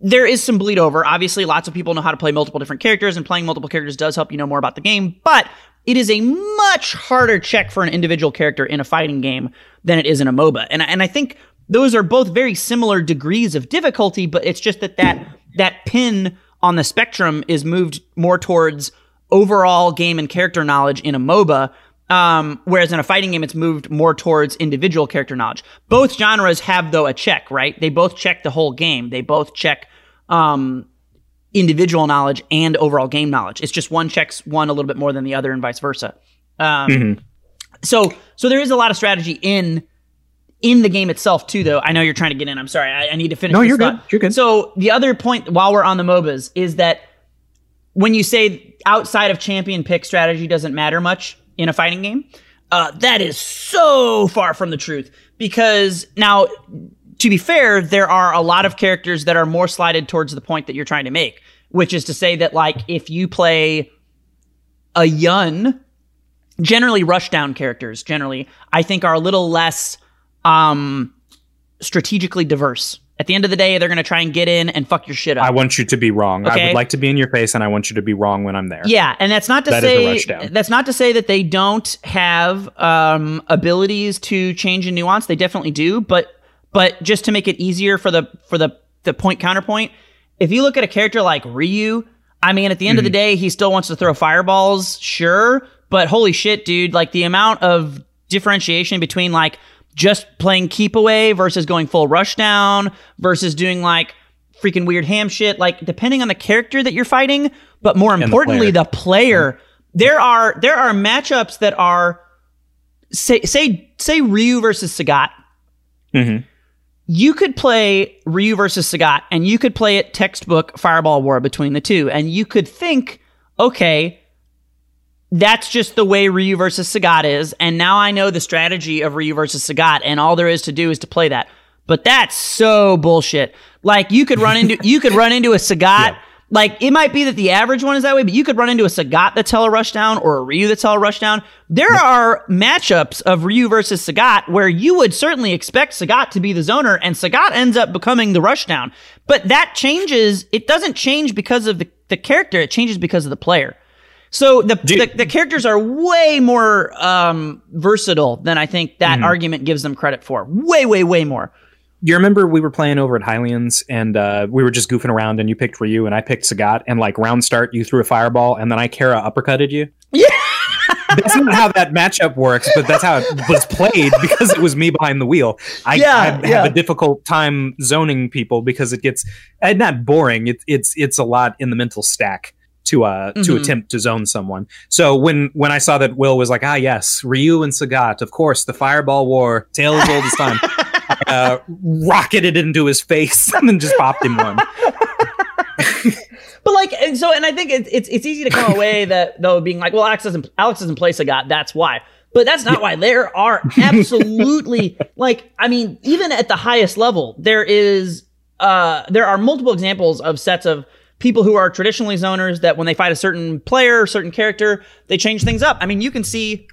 [SPEAKER 1] there is some bleed over. Obviously, lots of people know how to play multiple different characters, and playing multiple characters does help you know more about the game. But it is a much harder check for an individual character in a fighting game than it is in a MOBA. And and I think those are both very similar degrees of difficulty, but it's just that that that pin on the spectrum is moved more towards overall game and character knowledge in a MOBA. Um, whereas in a fighting game, it's moved more towards individual character knowledge. Both genres have though a check, right? They both check the whole game. They both check um, individual knowledge and overall game knowledge. It's just one checks one a little bit more than the other, and vice versa. Um, So, so there is a lot of strategy in in the game itself too. Though I know you're trying to get in. I'm sorry. I, I need to finish.
[SPEAKER 2] No,
[SPEAKER 1] this
[SPEAKER 2] you're good. You're good.
[SPEAKER 1] So the other point, while we're on the MOBAs, is that when you say outside of champion pick strategy doesn't matter much in a fighting game, uh, that is so far from the truth. Because now, to be fair, there are a lot of characters that are more slided towards the point that you're trying to make, which is to say that like if you play a Yun, generally rushdown characters, generally I think are a little less um, strategically diverse. At the end of the day, they're going to try and get in and fuck your shit up.
[SPEAKER 2] I want you to be wrong. I would like to be in your face, and I want you to be wrong when I'm there.
[SPEAKER 1] Yeah, and that's not to
[SPEAKER 2] That
[SPEAKER 1] say that's not to say that they don't have um, abilities to change and nuance. They definitely do, but but just to make it easier for the for the the point counterpoint, if you look at a character like Ryu, I mean, at the end of the
[SPEAKER 2] Mm-hmm.
[SPEAKER 1] day, he still wants to throw fireballs, sure, but holy shit, dude! Like the amount of differentiation between like just playing keep away versus going full rush down versus doing like freaking weird ham shit. Like depending on the character that you're fighting but more
[SPEAKER 2] the
[SPEAKER 1] importantly
[SPEAKER 2] player.
[SPEAKER 1] the player. There are there are matchups that are say say say Ryu versus Sagat.
[SPEAKER 2] Mhm.
[SPEAKER 1] you could play Ryu versus Sagat and you could play it textbook fireball war between the two. And you could think okay that's just the way Ryu versus Sagat is and now I know the strategy of Ryu versus Sagat and all there is to do is to play that but that's so bullshit like you could run into you could run into a Sagat like it might be that the average one is that way, but you could run into a Sagat that's hella rushdown or a Ryu that's hella rushdown. There are matchups of Ryu versus Sagat where you would certainly expect Sagat to be the zoner, and Sagat ends up becoming the rushdown. But that changes. It doesn't change because of the, the character. It changes because of the player. So the, the the characters are way more um, versatile than I think that argument gives them credit for. Way, way, way more.
[SPEAKER 2] You remember we were playing over at Hylians and uh, we were just goofing around and you picked Ryu and I picked Sagat and like round start you threw a fireball and then I Kara uppercutted you.
[SPEAKER 1] Yeah.
[SPEAKER 2] That's not how that matchup works, but that's how it was played because it was me behind the wheel. I,
[SPEAKER 1] Yeah,
[SPEAKER 2] I have
[SPEAKER 1] yeah.
[SPEAKER 2] a difficult time zoning people because it gets uh, not boring. It's it's it's a lot in the mental stack to uh to
[SPEAKER 1] Mhm.
[SPEAKER 2] attempt to zone someone. So when when I saw that Will was like, ah yes, Ryu and Sagat, of course, the fireball war, tale as old as time. Uh, rocketed into his face and then just popped him one.
[SPEAKER 1] But like, and so, and I think it's it's, it's easy to come away that though being like, well, Alex doesn't Alex doesn't play Sagat, that's why. But that's not why. There are absolutely like, I mean, even at the highest level, there is uh there are multiple examples of sets of people who are traditionally zoners that when they fight a certain player, certain character, they change things up. I mean, you can see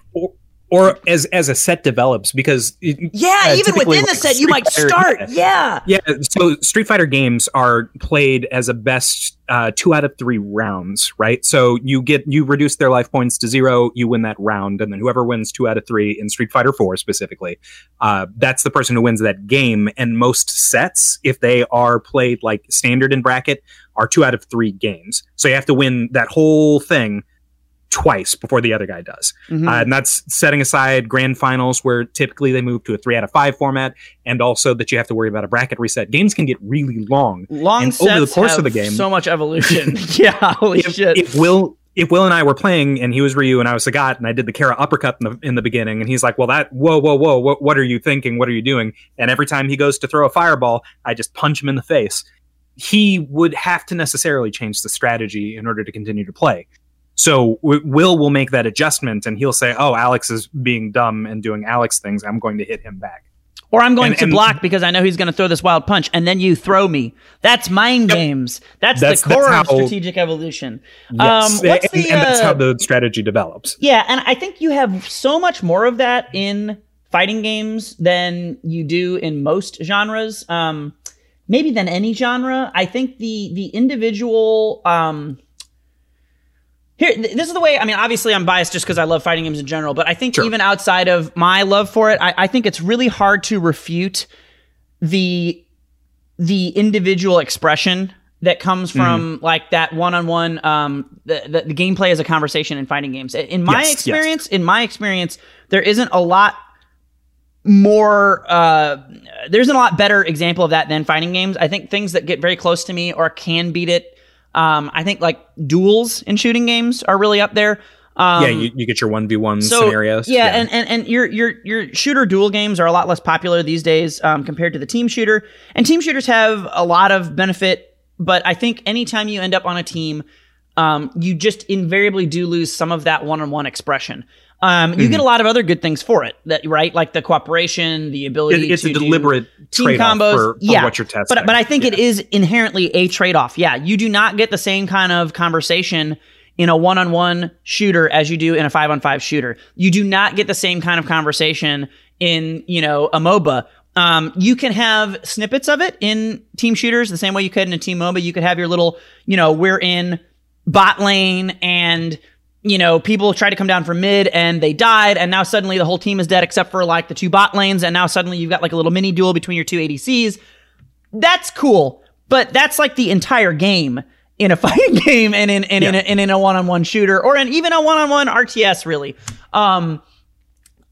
[SPEAKER 2] or, as as a set develops because it,
[SPEAKER 1] yeah,
[SPEAKER 2] uh,
[SPEAKER 1] even within the
[SPEAKER 2] like,
[SPEAKER 1] set, you might
[SPEAKER 2] Fighter-
[SPEAKER 1] start.
[SPEAKER 2] yeah.
[SPEAKER 1] Yeah.
[SPEAKER 2] Yeah, so Street Fighter games are played as a best uh, two out of three rounds, right? So you get you reduce their life points to zero, you win that round, and then whoever wins two out of three in Street Fighter Four specifically, uh, that's the person who wins that game. And most sets, if they are played like standard and bracket, are two out of three games. So you have to win that whole thing twice before the other guy does.
[SPEAKER 1] Mhm.
[SPEAKER 2] Uh, and that's setting aside grand finals where typically they move to a three out of five format, and also that you have to worry about a bracket reset. Games can get really long.
[SPEAKER 1] Long
[SPEAKER 2] and over the course of the game-
[SPEAKER 1] so much evolution. yeah, holy
[SPEAKER 2] If,
[SPEAKER 1] shit.
[SPEAKER 2] if Will if Will and I were playing and he was Ryu and I was Sagat and I did the Kara uppercut in the in the beginning and he's like, well that whoa whoa whoa what what are you thinking? What are you doing? And every time he goes to throw a fireball, I just punch him in the face. He would have to necessarily change the strategy in order to continue to play. So w- Will will make that adjustment and he'll say, "Oh, Alex is being dumb and doing Alex things. I'm going to hit him back."
[SPEAKER 1] Or I'm going
[SPEAKER 2] And-
[SPEAKER 1] to
[SPEAKER 2] and-
[SPEAKER 1] block because I know he's going to throw this wild punch, and then you throw me. That's mind
[SPEAKER 2] Yep.
[SPEAKER 1] games. That's,
[SPEAKER 2] That's-
[SPEAKER 1] the core
[SPEAKER 2] that's
[SPEAKER 1] of strategic evolution.
[SPEAKER 2] Yes,
[SPEAKER 1] Um, what's
[SPEAKER 2] and,
[SPEAKER 1] the,
[SPEAKER 2] and that's
[SPEAKER 1] uh,
[SPEAKER 2] how the strategy develops.
[SPEAKER 1] Yeah, and I think you have so much more of that in fighting games than you do in most genres. Um, maybe than any genre. I think the the individual. Um, here, th- this is the way. I mean, obviously, I'm biased just because I love fighting games in general. But I think
[SPEAKER 2] Sure.
[SPEAKER 1] even outside of my love for it, I, I think it's really hard to refute the the individual expression that comes
[SPEAKER 2] Mm-hmm.
[SPEAKER 1] from like that one-on-one um the, the, the gameplay as a conversation in fighting games in my
[SPEAKER 2] Yes, yes.
[SPEAKER 1] experience in my experience there isn't a lot more uh there isn't a lot better example of that than fighting games i think things that get very close to me or can beat it um i think like duels in shooting games are really up there um
[SPEAKER 2] yeah, you, you get your one v one scenarios.
[SPEAKER 1] Yeah, and, and and your your your shooter duel games are a lot less popular these days um, compared to the team shooter. And team shooters have a lot of benefit, but I think anytime you end up on a team, um, you just invariably do lose some of that one-on-one expression. Um, you
[SPEAKER 2] Mm-hmm.
[SPEAKER 1] get a lot of other good things for it, that right, like the cooperation, the ability.
[SPEAKER 2] It- it's
[SPEAKER 1] to
[SPEAKER 2] a deliberate
[SPEAKER 1] team combos.
[SPEAKER 2] for, for
[SPEAKER 1] yeah,
[SPEAKER 2] what you're testing.
[SPEAKER 1] but but I think it
[SPEAKER 2] Yeah.
[SPEAKER 1] is inherently a trade off. Yeah, you do not get the same kind of conversation in a one on one shooter as you do in a five on five shooter. You do not get the same kind of conversation in you know a MOBA. Um, you can have snippets of it in team shooters the same way you could in a team MOBA. You could have your little you know we're in bot lane and you know, people try to come down from mid and they died, and now suddenly the whole team is dead except for like the two bot lanes, and now suddenly you've got like a little mini duel between your two ADCs. That's cool, but that's like the entire game in a fighting game and in and in, a, and in a one-on-one shooter or in even a one-on-one RTS. Really, um,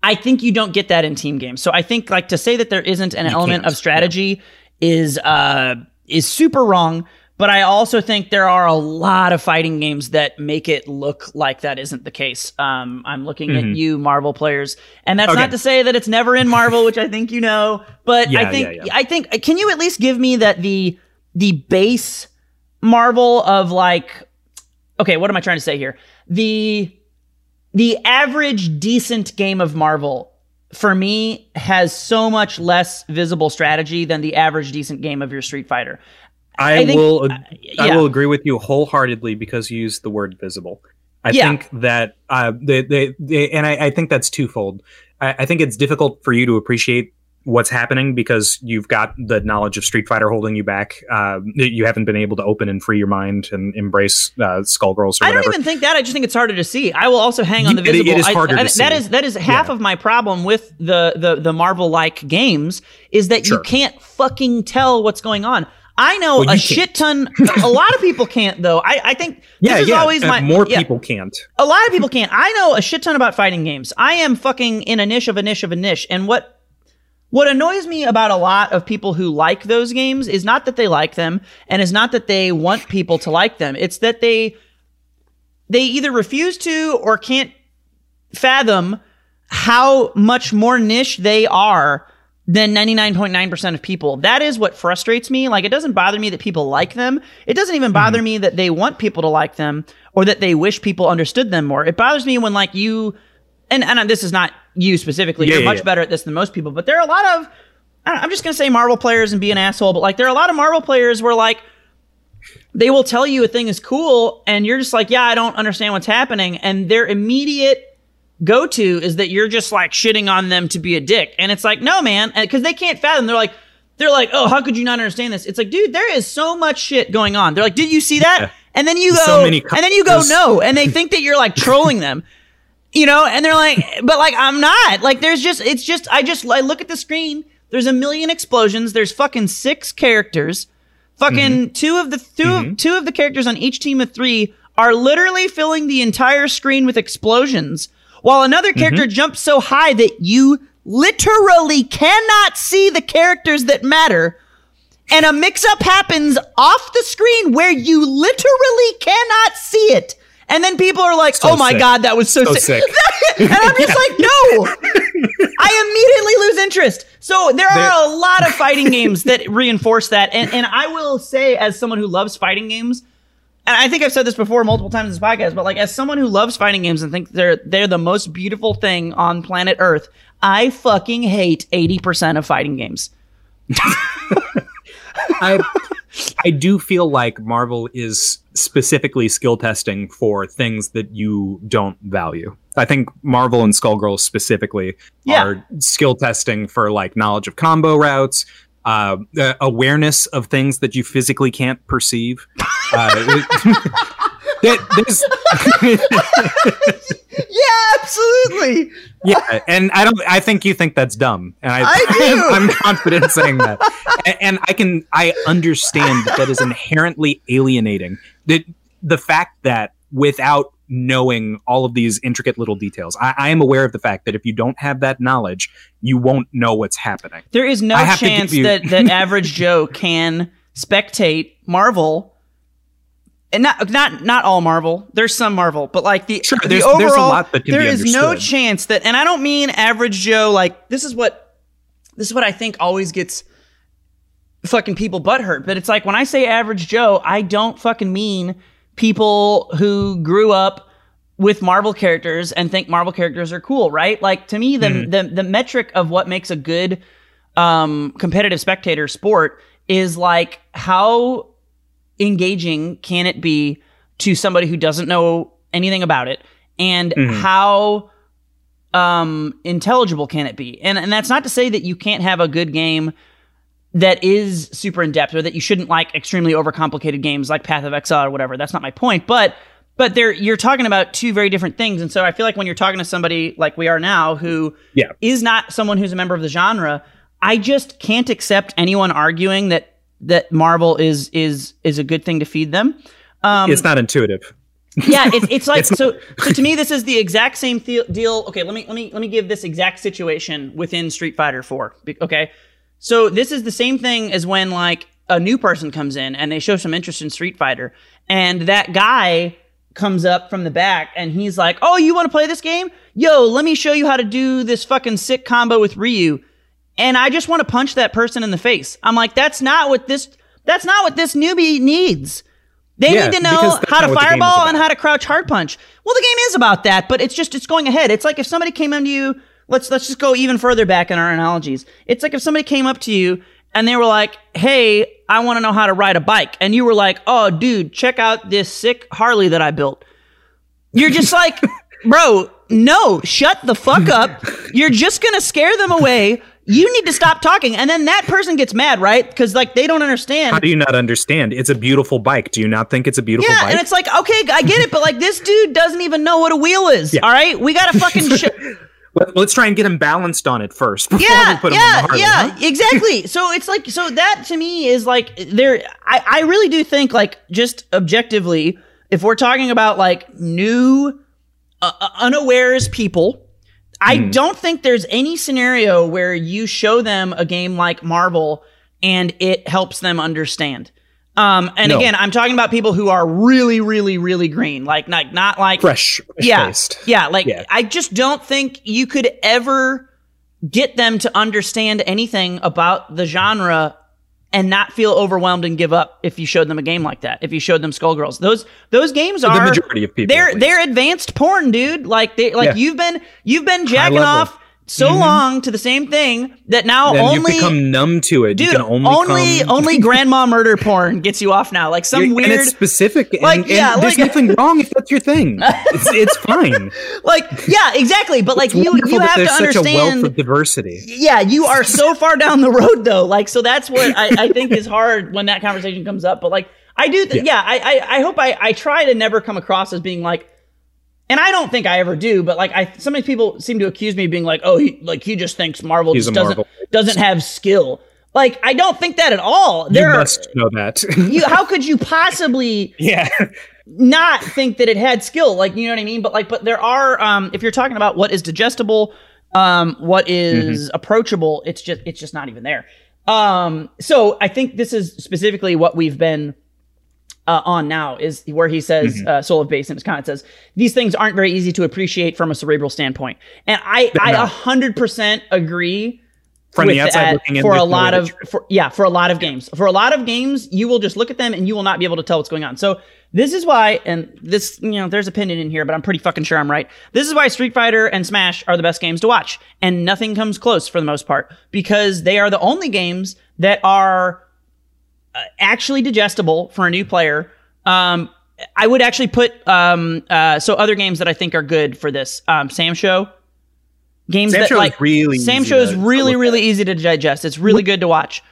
[SPEAKER 1] I think you don't get that in team games. So I think like to say that there isn't an element
[SPEAKER 2] can't.
[SPEAKER 1] of strategy is uh is super wrong. But I also think there are a lot of fighting games that make it look like that isn't the case. Um, I'm looking at you, Marvel players, and that's
[SPEAKER 2] Mm-hmm. Okay.
[SPEAKER 1] not to say that it's never in Marvel, which I think you know. But I think
[SPEAKER 2] yeah, yeah.
[SPEAKER 1] I think can you at least give me that the the base Marvel of like okay, what am I trying to say here? The the average decent game of Marvel for me has so much less visible strategy than the average decent game of your Street Fighter.
[SPEAKER 2] I,
[SPEAKER 1] I think-
[SPEAKER 2] will
[SPEAKER 1] uh,
[SPEAKER 2] I will agree with you wholeheartedly because you used the word visible. I
[SPEAKER 1] Yeah.
[SPEAKER 2] think that uh, they, they, they and I, I think that's twofold. I, I think it's difficult for you to appreciate what's happening because you've got the knowledge of Street Fighter holding you back. Uh, you haven't been able to open and free your mind and embrace uh, Skullgirls or
[SPEAKER 1] I don't even think that. I just think it's harder to see. I will also hang on the
[SPEAKER 2] You- it- it
[SPEAKER 1] visible.
[SPEAKER 2] is harder
[SPEAKER 1] I-
[SPEAKER 2] to see.
[SPEAKER 1] is that is half
[SPEAKER 2] Yeah.
[SPEAKER 1] of my problem with the the the Marvel like games is that you can't fucking tell what's going on. I know
[SPEAKER 2] Well,
[SPEAKER 1] a shit ton. a lot of people can't though. I I think
[SPEAKER 2] yeah,
[SPEAKER 1] this is
[SPEAKER 2] yeah.
[SPEAKER 1] always my
[SPEAKER 2] more
[SPEAKER 1] yeah.
[SPEAKER 2] people can't.
[SPEAKER 1] a lot of people can't. I know a shit ton about fighting games. I am fucking in a niche of a niche of a niche. And what what annoys me about a lot of people who like those games is not that they like them and is not that they want people to like them. It's that they they either refuse to or can't fathom how much more niche they are than 99.9% of people. That is what frustrates me. Like, it doesn't bother me that people like them. It doesn't even bother hmm. me that they want people to like them or that they wish people understood them more. It bothers me when, like, you, and, and this is not you specifically,
[SPEAKER 2] Yeah,
[SPEAKER 1] you're
[SPEAKER 2] yeah,
[SPEAKER 1] much
[SPEAKER 2] yeah.
[SPEAKER 1] better at this than most people, but there are a lot of, I'm just going to say Marvel players and be an asshole, but like, there are a lot of Marvel players where, like, they will tell you a thing is cool and you're just like, yeah, I don't understand what's happening. And their immediate go to is that you're just like shitting on them to be a dick. And it's like, no, man, uh, because they can't fathom. They're like, they're like, oh, how could you not understand this? It's like, dude, there is so much shit going on. They're like, did you see that?
[SPEAKER 2] Yeah.
[SPEAKER 1] And then you go,
[SPEAKER 2] So many
[SPEAKER 1] and then you go, no, and they think that you're like trolling them. You know, and they're like, but like I'm not. Like there's just it's just I just I look at the screen. There's a million explosions. There's fucking six characters. Fucking mm-hmm. two of the 2 mm-hmm. two of the characters on each team of three are literally filling the entire screen with explosions, while another mm-hmm. character jumps so high that you literally cannot see the characters that matter. And a mix up happens off the screen where you literally cannot see it. And then people are like,
[SPEAKER 2] So
[SPEAKER 1] oh my
[SPEAKER 2] sick.
[SPEAKER 1] God, that was so,
[SPEAKER 2] So
[SPEAKER 1] sick.
[SPEAKER 2] sick.
[SPEAKER 1] and I'm just like, no. I immediately lose interest. So there
[SPEAKER 2] There-
[SPEAKER 1] are a lot of fighting games that reinforce that. And, and I will say, as someone who loves fighting games, and I think I've said this before multiple times in this podcast, but like as someone who loves fighting games and thinks they're they're the most beautiful thing on planet Earth, I fucking hate 80% of fighting games.
[SPEAKER 2] I I do feel like Marvel is specifically skill testing for things that you don't value. I think Marvel and Skullgirls specifically
[SPEAKER 1] Yeah.
[SPEAKER 2] are skill testing for like knowledge of combo routes, uh, uh, awareness of things that you physically can't perceive. Uh,
[SPEAKER 1] Yeah, absolutely.
[SPEAKER 2] yeah, and I don't. I think you think that's dumb, and I,
[SPEAKER 1] I do.
[SPEAKER 2] I'm confident saying that, and, and I can. I understand that that is inherently alienating. That the fact that without knowing all of these intricate little details, I, I am aware of the fact that if you don't have that knowledge, you won't know what's happening.
[SPEAKER 1] There is no
[SPEAKER 2] I have to give
[SPEAKER 1] chance
[SPEAKER 2] you-
[SPEAKER 1] that that average Joe can spectate Marvel. And not not not all Marvel. There's some Marvel, but like the
[SPEAKER 2] Sure,
[SPEAKER 1] the
[SPEAKER 2] there's-
[SPEAKER 1] overall,
[SPEAKER 2] there's a lot that can
[SPEAKER 1] there is no chance that, and I don't mean average Joe. Like this is what this is what I think always gets fucking people butthurt. But it's like when I say average Joe, I don't fucking mean people who grew up with Marvel characters and think Marvel characters are cool, right? Like to me, the
[SPEAKER 2] Mm-hmm.
[SPEAKER 1] the, the metric of what makes a good um, competitive spectator sport is like how engaging can it be to somebody who doesn't know anything about it, and
[SPEAKER 2] Mhm.
[SPEAKER 1] how um, intelligible can it be? And and that's not to say that you can't have a good game that is super in depth or that you shouldn't like extremely overcomplicated games like Path of Exile or whatever. That's not my point. But but there you're talking about two very different things. And so I feel like when you're talking to somebody like we are now who
[SPEAKER 2] Yeah.
[SPEAKER 1] is not someone who's a member of the genre, I just can't accept anyone arguing that that Marvel is is is a good thing to feed them. Um,
[SPEAKER 2] it's not intuitive.
[SPEAKER 1] yeah, it's, it's like
[SPEAKER 2] It's
[SPEAKER 1] so. So to me, this is the exact same the- deal. Okay, let me let me let me give this exact situation within Street Fighter Four. Okay, so this is the same thing as when like a new person comes in and they show some interest in Street Fighter, and that guy comes up from the back and he's like, "Oh, you want to play this game? Yo, let me show you how to do this fucking sick combo with Ryu." And I just want to punch that person in the face. I'm like, "That's not what this. That's not what this newbie needs." They
[SPEAKER 2] Yeah,
[SPEAKER 1] need to know how to
[SPEAKER 2] not what the game is
[SPEAKER 1] fireball and how to crouch hard punch. Well, the game is about that, but it's just it's going ahead. It's like if somebody came up to you. Let's let's just go even further back in our analogies. It's like if somebody came up to you and they were like, "Hey, I want to know how to ride a bike," and you were like, "Oh, dude, check out this sick Harley that I built." You're just like, bro, no, shut the fuck up. You're just gonna scare them away. You need to stop talking. And then that person gets mad, right? Because like they don't understand.
[SPEAKER 2] How do you not understand? It's a beautiful bike. Do you not think it's a beautiful
[SPEAKER 1] Yeah,
[SPEAKER 2] bike?
[SPEAKER 1] and it's like, okay, I get it, but like this dude doesn't even know what a wheel is.
[SPEAKER 2] Yeah.
[SPEAKER 1] All right, we gotta fucking. Sh-
[SPEAKER 2] Let, us try and get him balanced on it first before
[SPEAKER 1] yeah,
[SPEAKER 2] we put him
[SPEAKER 1] yeah,
[SPEAKER 2] on the Harley.
[SPEAKER 1] yeah,
[SPEAKER 2] huh?
[SPEAKER 1] exactly. So it's like, so that to me is like there. I I really do think like just objectively, if we're talking about like new, uh, uh, unawares people. I
[SPEAKER 2] Hmm.
[SPEAKER 1] don't think there's any scenario where you show them a game like Marvel and it helps them understand. Um, and
[SPEAKER 2] No.
[SPEAKER 1] again, I'm talking about people who are really, really, really green, like not not like
[SPEAKER 2] Fresh, fresh
[SPEAKER 1] yeah,
[SPEAKER 2] faced.
[SPEAKER 1] yeah. Like
[SPEAKER 2] Yeah.
[SPEAKER 1] I just don't think you could ever get them to understand anything about the genre and not feel overwhelmed and give up if you showed them a game like that. If you showed them Skullgirls, those those games are
[SPEAKER 2] the majority of people.
[SPEAKER 1] they're they're advanced porn, dude. Like they like
[SPEAKER 2] Yeah.
[SPEAKER 1] you've been you've been jacking off so
[SPEAKER 2] Mhm.
[SPEAKER 1] long to the same thing that now
[SPEAKER 2] then
[SPEAKER 1] only
[SPEAKER 2] you become numb to it.
[SPEAKER 1] dude
[SPEAKER 2] you can only
[SPEAKER 1] only only grandma murder porn gets you off now. Like some
[SPEAKER 2] and
[SPEAKER 1] weird
[SPEAKER 2] it's specific. And,
[SPEAKER 1] Like,
[SPEAKER 2] and
[SPEAKER 1] yeah,
[SPEAKER 2] there's
[SPEAKER 1] like-
[SPEAKER 2] nothing wrong if that's your thing. It's, it's fine.
[SPEAKER 1] like yeah exactly. But like
[SPEAKER 2] It's
[SPEAKER 1] you you have to
[SPEAKER 2] there's such a wealth
[SPEAKER 1] understand.
[SPEAKER 2] of diversity.
[SPEAKER 1] yeah, you are so far down the road though. Like, so that's what I, I think is hard when that conversation comes up. But like, I do, th- yeah, I, I, I hope I, I try to never come across as being like, and I don't think I ever do, but like, I sometimes people seem to accuse me of being like, oh, he, like he just thinks Marvel
[SPEAKER 2] He's
[SPEAKER 1] just doesn't
[SPEAKER 2] Marvel.
[SPEAKER 1] doesn't have skill. Like, I don't think that at all.
[SPEAKER 2] You
[SPEAKER 1] There, are,
[SPEAKER 2] must know that.
[SPEAKER 1] you, how could you possibly
[SPEAKER 2] yeah.
[SPEAKER 1] not think that it had skill like you know what i mean but like but there are um if you're talking about what is digestible um what is approachable it's just it's just not even there um so i think this is specifically what we've been uh, on now is where he says uh, soul of bass in his comment says these things aren't very easy to appreciate from a cerebral standpoint. And i i
[SPEAKER 2] No.
[SPEAKER 1] 100% agree
[SPEAKER 2] From the outside looking in,
[SPEAKER 1] for a lot of for, yeah for a lot of games. For a lot of games you will just look at them and you will not be able to tell what's going on. So this is why and this you know there's opinion in here but i'm pretty fucking sure i'm right. This is why street fighter and smash are the best games to watch. And nothing comes close for the most part because they are the only games that are actually digestible for a new player um i would actually put um uh so other games that i think are good for this um SamSho games
[SPEAKER 2] Sam
[SPEAKER 1] that
[SPEAKER 2] Show is
[SPEAKER 1] like
[SPEAKER 2] really
[SPEAKER 1] SamSho is really, really easy to digest. It's really good to watch.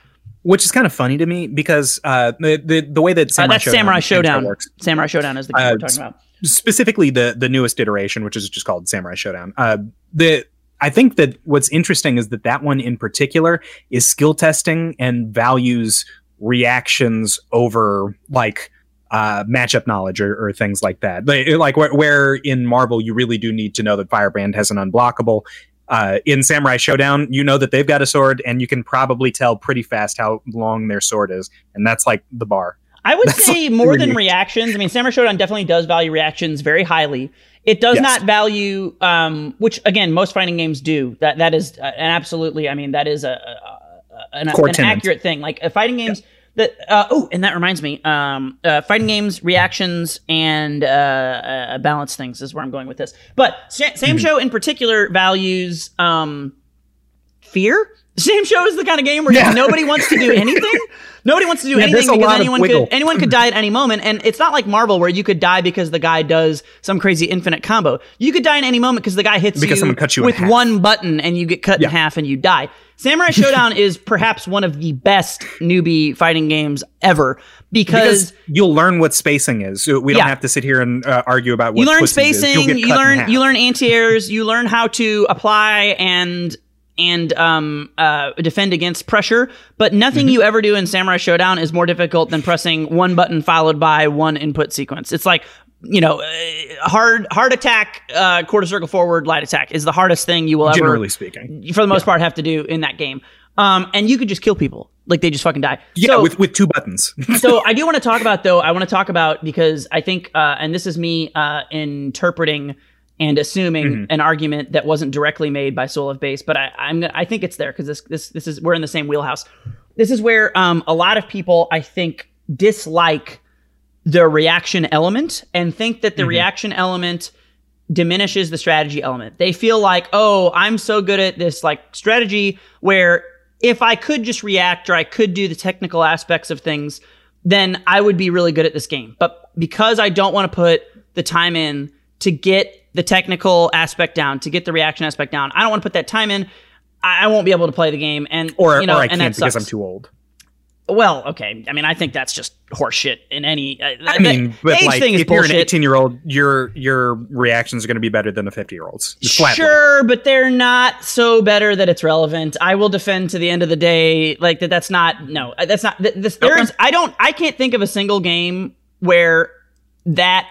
[SPEAKER 2] Which is kind of funny to me because uh, the, the the way that
[SPEAKER 1] Uh,
[SPEAKER 2] Samurai
[SPEAKER 1] that's
[SPEAKER 2] Shodown,
[SPEAKER 1] Samurai
[SPEAKER 2] Sam Show
[SPEAKER 1] Shodown.
[SPEAKER 2] works,
[SPEAKER 1] Samurai Shodown is the game
[SPEAKER 2] Uh,
[SPEAKER 1] we're talking about.
[SPEAKER 2] specifically the the newest iteration, which is just called Samurai Shodown. Uh, the I think that what's interesting is that that one in particular is skill testing and values reactions over like uh, matchup knowledge or, or things like that. Like, like where, where in Marvel you really do need to know that Firebrand has an unblockable. Uh, in Samurai Shodown, you know that they've got a sword, and you can probably tell pretty fast how long their sword is, and that's like the bar.
[SPEAKER 1] I would
[SPEAKER 2] that's
[SPEAKER 1] say
[SPEAKER 2] like
[SPEAKER 1] more than reactions. I mean, Samurai Shodown definitely does value reactions very highly. It does
[SPEAKER 2] Yes.
[SPEAKER 1] not value, um, which again, most fighting games do. That that is uh, an absolutely. I mean, that is a, a, a an, an accurate thing. Like uh, fighting games. That uh, oh, and that reminds me, um, uh, fighting games, reactions, and uh, uh, balance things is where I'm going with this. But Sa-
[SPEAKER 2] Mm-hmm.
[SPEAKER 1] Show in particular values um, fear. Same show is the kind of game where
[SPEAKER 2] Yeah.
[SPEAKER 1] nobody wants to do anything. nobody wants to do
[SPEAKER 2] Yeah,
[SPEAKER 1] anything because anyone could anyone could die at any moment. And it's not like Marvel where you could die because the guy does some crazy infinite combo. You could die in any moment because the guy hits
[SPEAKER 2] Because
[SPEAKER 1] you,
[SPEAKER 2] someone cuts you
[SPEAKER 1] with one button and you get cut
[SPEAKER 2] Yeah.
[SPEAKER 1] in half and you die. Samurai Shodown is perhaps one of the best newbie fighting games ever because,
[SPEAKER 2] because you'll learn what spacing is. We don't have to sit here and uh, argue about what
[SPEAKER 1] you learn
[SPEAKER 2] pussies is. You'll
[SPEAKER 1] spacing, you learn you learn anti-airs, you learn how to apply and and um, uh, defend against pressure. But nothing
[SPEAKER 2] Mm-hmm.
[SPEAKER 1] you ever do in Samurai Shodown is more difficult than pressing one button followed by one input sequence. It's like you know, uh, hard hard attack, uh, quarter circle forward, light attack is the hardest thing you will ever,
[SPEAKER 2] generally speaking.
[SPEAKER 1] for the most part, have to do in that game. Um, and you could just kill people, like they just fucking die.
[SPEAKER 2] Yeah,
[SPEAKER 1] So-
[SPEAKER 2] with with two buttons.
[SPEAKER 1] so I do want to talk about though. I want to talk about because I think, uh, and this is me uh, interpreting and assuming
[SPEAKER 2] Mm-hmm.
[SPEAKER 1] an argument that wasn't directly made by Soul of Bass, but I, I'm I think it's there because this this this is we're in the same wheelhouse. This is where um, a lot of people I think dislike the reaction element and think that the
[SPEAKER 2] Mm-hmm.
[SPEAKER 1] reaction element diminishes the strategy element. They feel like, oh, I'm so good at this like strategy where if I could just react or I could do the technical aspects of things, then I would be really good at this game. But because I don't want to put the time in to get the technical aspect down, to get the reaction aspect down, I don't want to put that time in. I I won't be able to play the game, and
[SPEAKER 2] or,
[SPEAKER 1] you know,
[SPEAKER 2] or I
[SPEAKER 1] and
[SPEAKER 2] can't because. I'm too old.
[SPEAKER 1] Well, okay. I mean, I think that's just horseshit in any. Uh,
[SPEAKER 2] I mean, but
[SPEAKER 1] age
[SPEAKER 2] like,
[SPEAKER 1] thing is
[SPEAKER 2] if you're an 18 year old, your your reactions are going to be better than a 50 year old's.
[SPEAKER 1] Sure, but they're not so better that it's relevant. I will defend to the end of the day, like that. That's not no. uh, That's not. th- This, there
[SPEAKER 2] Okay.
[SPEAKER 1] is. I don't. I can't think of a single game where that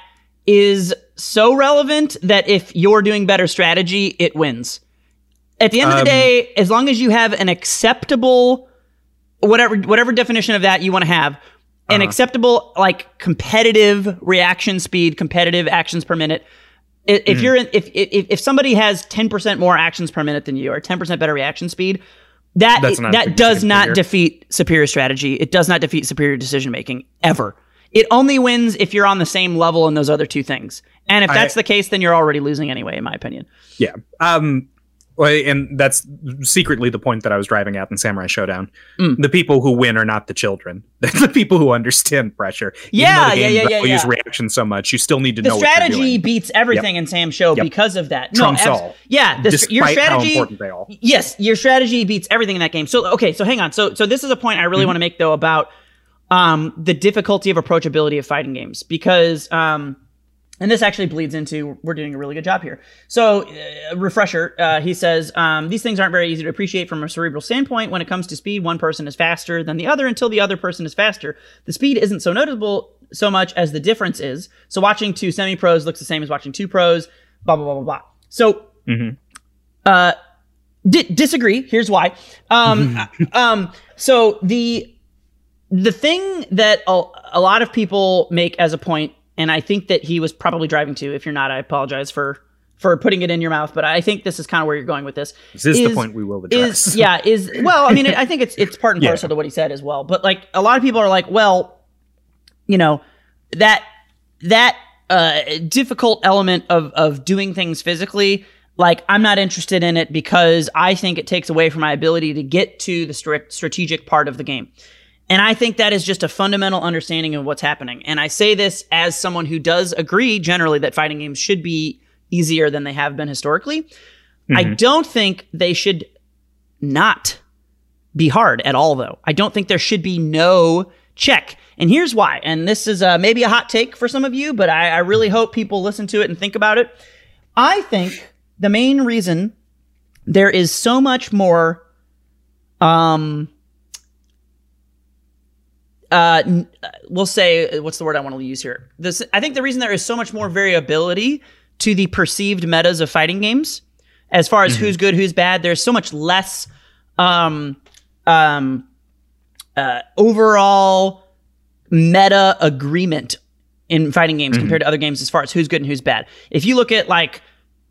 [SPEAKER 1] is so relevant that if you're doing better strategy, it wins. At the end of the
[SPEAKER 2] Um,
[SPEAKER 1] day, as long as you have an acceptable, whatever whatever definition of that you want to have, an
[SPEAKER 2] Uh-huh.
[SPEAKER 1] acceptable like competitive reaction speed, competitive actions per minute, If you're in, if, if if somebody has 10% more actions per minute than you or 10% better reaction speed, that that does not
[SPEAKER 2] figure.
[SPEAKER 1] defeat superior strategy. It does not defeat superior decision making ever. It only wins if you're on the same level in those other two things. And if
[SPEAKER 2] I-
[SPEAKER 1] that's the case, then you're already losing anyway, in my opinion.
[SPEAKER 2] Yeah. Um well, and that's secretly the point that I was driving at in Samurai Shodown.
[SPEAKER 1] Mm.
[SPEAKER 2] The people who win are not the children. They're the people who understand pressure.
[SPEAKER 1] Yeah,
[SPEAKER 2] the
[SPEAKER 1] yeah, yeah, yeah,
[SPEAKER 2] use
[SPEAKER 1] yeah.
[SPEAKER 2] reaction so much. You still need to
[SPEAKER 1] The
[SPEAKER 2] know you're
[SPEAKER 1] strategy beats everything in Sam's show
[SPEAKER 2] Yep.
[SPEAKER 1] because of that.
[SPEAKER 2] Trumps
[SPEAKER 1] no, abs-
[SPEAKER 2] all.
[SPEAKER 1] Yeah, the,
[SPEAKER 2] Despite
[SPEAKER 1] your
[SPEAKER 2] how
[SPEAKER 1] strategy
[SPEAKER 2] important they all.
[SPEAKER 1] Yes, your strategy beats everything in that game. So okay, so hang on. So so this is a point I really
[SPEAKER 2] Mm-hmm.
[SPEAKER 1] want to make though about um the difficulty of approachability of fighting games because um and this actually bleeds into we're doing a really good job here. So uh, refresher, uh, he says um, these things aren't very easy to appreciate from a cerebral standpoint. When it comes to speed, one person is faster than the other until the other person is faster. The speed isn't so noticeable so much as the difference is. So watching two semi pros looks the same as watching two pros. Blah blah blah blah blah. So
[SPEAKER 2] Mhm.
[SPEAKER 1] uh, di- disagree. Here's why. Um, um, so the the thing that a, a lot of people make as a point, and I think that he was probably driving to. If you're not, I apologize for for putting it in your mouth. But I think this is kind of where you're going with this.
[SPEAKER 2] This is, the point we will address.
[SPEAKER 1] Is yeah is well. I mean, I think it's it's part and
[SPEAKER 2] Yeah.
[SPEAKER 1] parcel to what he said as well. But like a lot of people are like, well, you know that that uh, difficult element of of doing things physically. Like I'm not interested in it because I think it takes away from my ability to get to the strat- strategic part of the game. And I think that is just a fundamental understanding of what's happening. And I say this as someone who does agree generally that fighting games should be easier than they have been historically. I don't think they should not be hard at all, though. I don't think there should be no check. And here's why. And this is uh, maybe a hot take for some of you, but I, I really hope people listen to it and think about it. I think the main reason there is so much more um uh uh, we'll say what's the word I want to use here. This I think the reason there is so much more variability to the perceived metas of fighting games as far as who's good, who's bad, there's so much less um um uh overall meta agreement in fighting games compared to other games as far as who's good and who's bad. If you look at like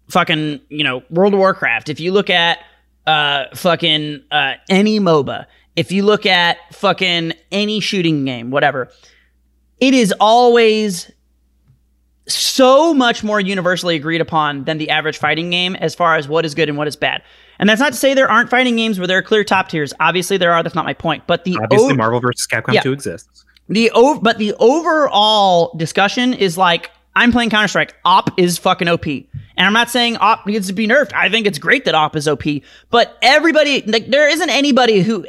[SPEAKER 1] fucking, you know, World of Warcraft, if you look at uh fucking uh any MOBA, if you look at fucking any shooting game, whatever, it is always so much more universally agreed upon than the average fighting game as far as what is good and what is bad. And that's not to say there aren't fighting games where there are clear top tiers. Obviously there are, that's not my point. But the
[SPEAKER 2] Obviously,
[SPEAKER 1] o-
[SPEAKER 2] Marvel vs. Capcom
[SPEAKER 1] Yeah.
[SPEAKER 2] 2 exists.
[SPEAKER 1] the o- but the overall discussion is like I'm playing Counter Strike. AWP is fucking OP, and I'm not saying AWP needs to be nerfed. I think it's great that AWP is OP, but everybody like there isn't anybody who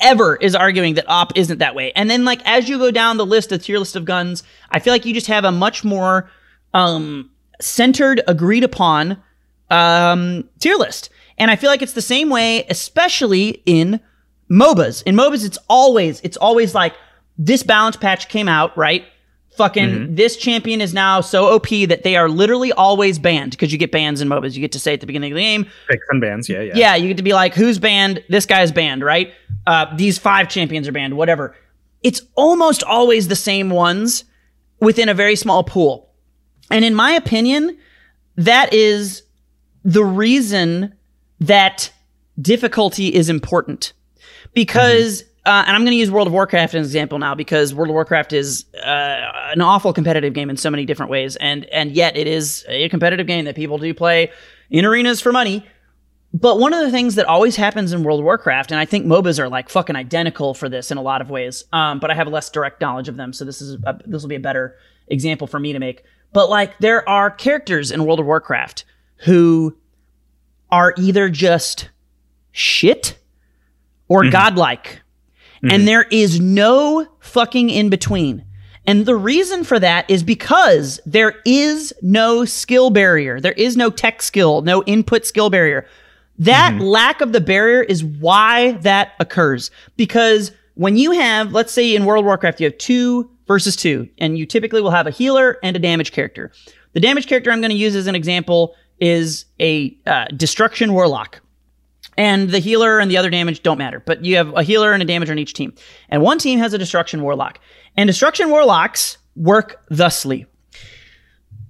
[SPEAKER 1] ever is arguing that AWP isn't that way. And then like as you go down the list, the tier list of guns, I feel like you just have a much more um centered, agreed upon um tier list. And I feel like it's the same way, especially in MOBAs. In MOBAs, it's always it's always like this balance patch came out, right? Fucking this champion is now so OP that they are literally always banned because you get bans in MOBAs. You get to say at the beginning of the game,
[SPEAKER 2] Picks and bands, yeah, yeah.
[SPEAKER 1] yeah, you get to be like, who's banned? This guy's banned, right? Uh, these five champions are banned, whatever. It's almost always the same ones within a very small pool. And in my opinion, that is the reason that difficulty is important. Because, uh, and I'm going to use World of Warcraft as an example now because World of Warcraft is uh, an awful competitive game in so many different ways. And, and yet it is a competitive game that people do play in arenas for money. But one of the things that always happens in World of Warcraft, and I think MOBAs are like fucking identical for this in a lot of ways, um, but I have less direct knowledge of them, so this is this will be a better example for me to make. But like, there are characters in World of Warcraft who are either just shit or godlike, and there is no fucking in between. And the reason for that is because there is no skill barrier. There is no tech skill, no input skill barrier. That lack of the barrier is why that occurs. Because when you have, let's say in World of Warcraft, you have two versus two, and you typically will have a healer and a damage character. The damage character I'm going to use as an example is a uh, destruction warlock. And the healer and the other damage don't matter, but you have a healer and a damage on each team. And one team has a destruction warlock. And destruction warlocks work thusly.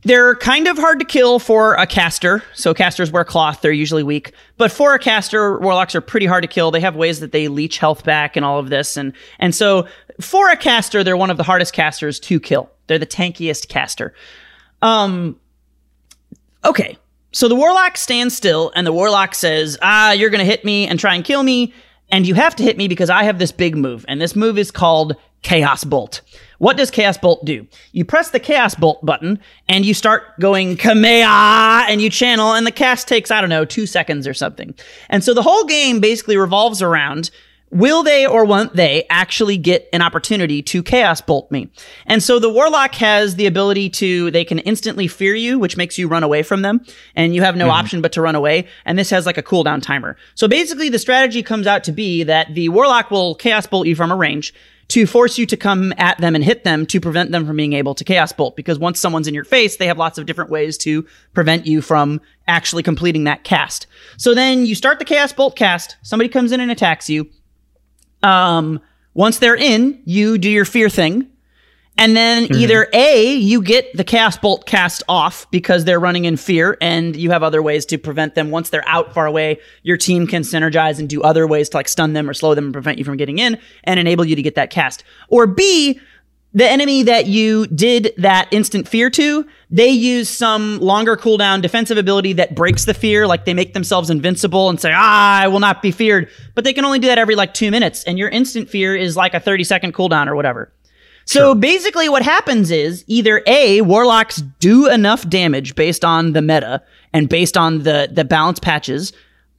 [SPEAKER 1] they're kind of hard to kill for a caster. So casters wear cloth; they're usually weak. But for a caster, warlocks are pretty hard to kill. They have ways that they leech health back and all of this, and and so for a caster, they're one of the hardest casters to kill. They're the tankiest caster. Um. Okay, so the warlock stands still, and the warlock says, "Ah, you're gonna hit me and try and kill me, and you have to hit me because I have this big move, and this move is called Chaos Bolt." What does Chaos Bolt do? You press the Chaos Bolt button and you start going Kamea and you channel and the cast takes, I don't know, two seconds or something. And so the whole game basically revolves around will they or won't they actually get an opportunity to chaos bolt me? And so the warlock has the ability to, they can instantly fear you, which makes you run away from them. And you have no mm-hmm. option but to run away. And this has like a cooldown timer. So basically the strategy comes out to be that the warlock will chaos bolt you from a range to force you to come at them and hit them to prevent them from being able to chaos bolt. Because once someone's in your face, they have lots of different ways to prevent you from actually completing that cast. So then you start the chaos bolt cast, somebody comes in and attacks you. Um, once they're in, you do your fear thing. And then either A, you get the chaos bolt cast off because they're running in fear and you have other ways to prevent them. Once they're out far away, your team can synergize and do other ways to like stun them or slow them and prevent you from getting in and enable you to get that cast. Or B, the enemy that you did that instant fear to, they use some longer cooldown defensive ability that breaks the fear, like they make themselves invincible and say, ah, I will not be feared. But they can only do that every like two minutes, and your instant fear is like a 30 second cooldown or whatever. So basically, what happens is either A, warlocks do enough damage based on the meta and based on the, the balance patches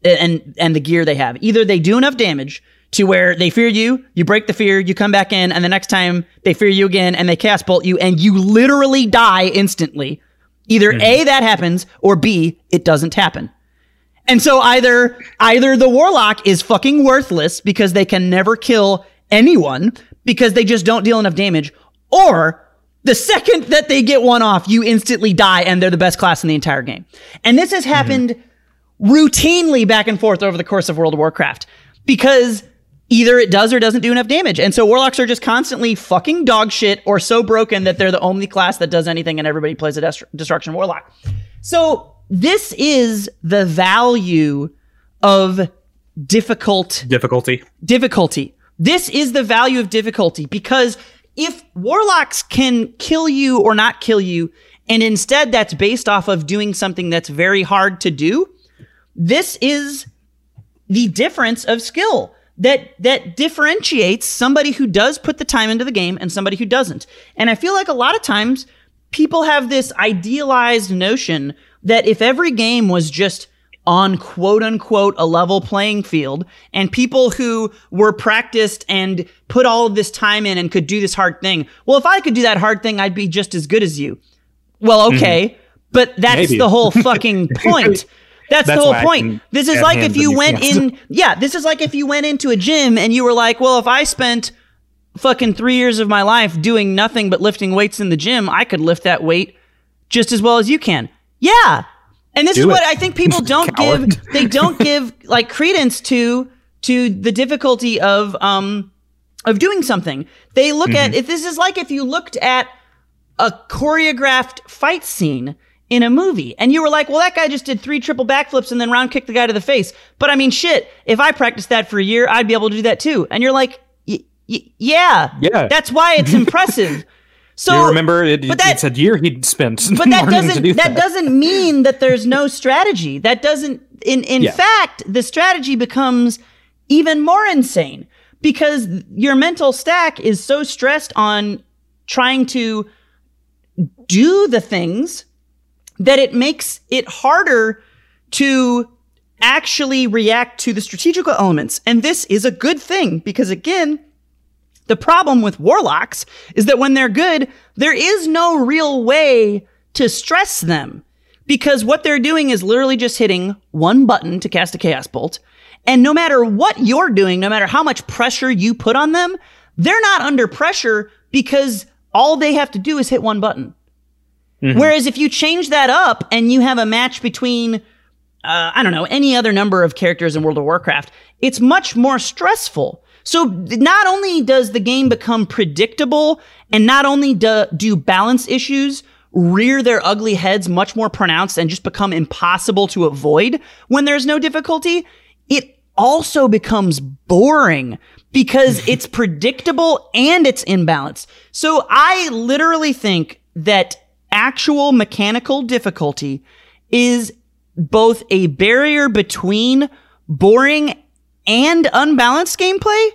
[SPEAKER 1] and, and the gear they have. Either they do enough damage to where they fear you, you break the fear, you come back in, and the next time they fear you again and they chaos bolt you, and you literally die instantly. Either A, hmm. that happens, or B, it doesn't happen. And so either either the warlock is fucking worthless because they can never kill anyone because they just don't deal enough damage, or the second that they get one off, you instantly die and they're the best class in the entire game. And this has hmm. happened routinely back and forth over the course of World of Warcraft because either it does or doesn't do enough damage. And so warlocks are just constantly fucking dog shit or so broken that they're the only class that does anything and everybody plays a dest- destruction warlock. So this is the value of difficult
[SPEAKER 2] Difficulty.
[SPEAKER 1] difficulty. This is the value of difficulty because if warlocks can kill you or not kill you, and instead that's based off of doing something that's very hard to do, this is the difference of skill that that differentiates somebody who does put the time into the game and somebody who doesn't. And I feel like a lot of times people have this idealized notion that if every game was just on quote unquote a level playing field and people who were practiced and put all of this time in and could do this hard thing. Well, if I could do that hard thing, I'd be just as good as you. Well, mm-hmm. okay, but that's
[SPEAKER 2] Maybe.
[SPEAKER 1] the whole fucking point. That's, the whole point. This is like if you went in, yeah, this is like if you went into a gym and you were like, well, if I spent fucking three years of my life doing nothing but lifting weights in the gym, I could lift that weight just as well as you can. Yeah. And this
[SPEAKER 2] Do
[SPEAKER 1] is what. I think people don't give they don't give like credence to to the difficulty of um of doing something. They look at
[SPEAKER 2] Mm-hmm.
[SPEAKER 1] if this is like if you looked at a choreographed fight scene in a movie and you were like, well, that guy just did three triple backflips and then round kicked the guy to the face. But I mean, shit, if I practiced that for a year, I'd be able to do that too. And you're like, y- y- yeah,
[SPEAKER 2] Yeah.
[SPEAKER 1] that's why it's impressive. So
[SPEAKER 2] you remember it,
[SPEAKER 1] but that-
[SPEAKER 2] said year he'd spent
[SPEAKER 1] but that doesn't
[SPEAKER 2] do
[SPEAKER 1] that. doesn't mean that there's no strategy. That doesn't in in
[SPEAKER 2] Yeah.
[SPEAKER 1] fact the strategy becomes even more insane because your mental stack is so stressed on trying to do the things that it makes it harder to actually react to the strategical elements. And this is a good thing because again, the problem with warlocks is that when they're good, there is no real way to stress them because what they're doing is literally just hitting one button to cast a chaos bolt. And no matter what you're doing, no matter how much pressure you put on them, they're not under pressure because all they have to do is hit one button. Whereas if you change that up and you have a match between uh, I don't know, any other number of characters in World of Warcraft, it's much more stressful. So not only does the game become predictable and not only do, do balance issues rear their ugly heads much more pronounced and just become impossible to avoid when there's no difficulty, it also becomes boring because it's predictable and it's imbalanced. So I literally think that actual mechanical difficulty is both a barrier between boring and unbalanced gameplay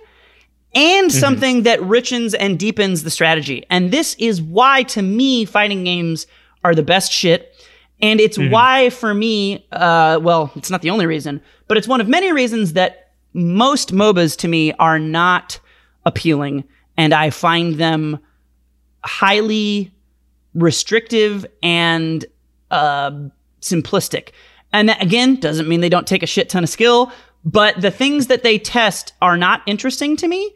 [SPEAKER 1] and mm-hmm. something that richens and deepens the strategy. And this is why, to me, fighting games are the best shit. And it's mm-hmm. why, for me, uh, well, it's not the only reason, but it's one of many reasons that most MOBAs to me are not appealing. And I find them highly restrictive and uh, simplistic. And that, again, doesn't mean they don't take a shit ton of skill, but the things that they test are not interesting to me.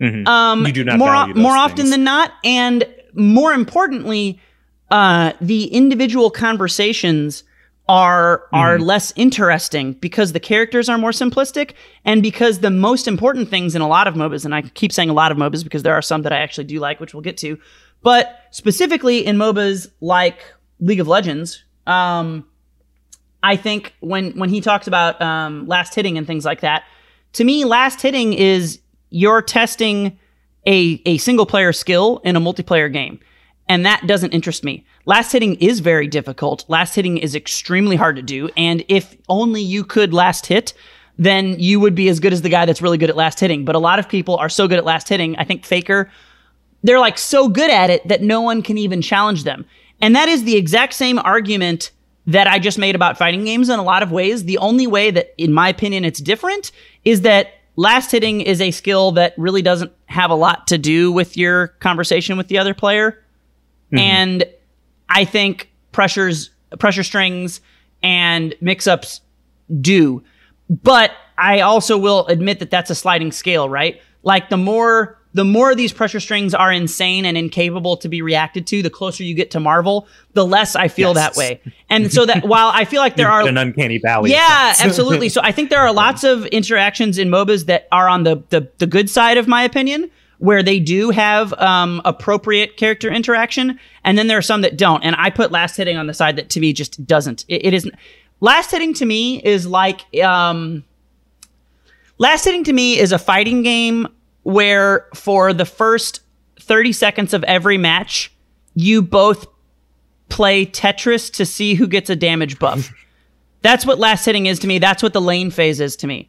[SPEAKER 2] Mm-hmm. Um, you do not
[SPEAKER 1] more
[SPEAKER 2] more
[SPEAKER 1] often than not, and more importantly, uh, the individual conversations are mm-hmm. are less interesting because the characters are more simplistic and because the most important things in a lot of MOBAs, and I keep saying a lot of MOBAs because there are some that I actually do like, which we'll get to, but specifically in MOBAs like League of Legends, um, I think when when he talks about um, last hitting and things like that, to me, last hitting is you're testing a a single player skill in a multiplayer game, and that doesn't interest me. Last hitting is very difficult. Last hitting is extremely hard to do, and if only you could last hit, then you would be as good as the guy that's really good at last hitting. But a lot of people are so good at last hitting. I think Faker, they're like so good at it that no one can even challenge them. And that is the exact same argument that I just made about fighting games in a lot of ways. The only way that, in my opinion, it's different is that last hitting is a skill that really doesn't have a lot to do with your conversation with the other player. Mm-hmm. And I think pressures, pressure strings and mix ups do. But I also will admit that that's a sliding scale, right? Like the more the more these pressure strings are insane and incapable to be reacted to, the closer you get to Marvel, the less I feel yes. that way. And so that while I feel like there are
[SPEAKER 2] an uncanny valley.
[SPEAKER 1] Yeah, absolutely. So I think there are lots of interactions in MOBAs that are on the the, the good side of my opinion, where they do have um, appropriate character interaction, and then there are some that don't. And I put last hitting on the side that to me just doesn't. it, it isn't. Last hitting to me is like um, last hitting to me is a fighting game where for the first 30 seconds of every match, you both play Tetris to see who gets a damage buff. That's what last hitting is to me. That's what the lane phase is to me.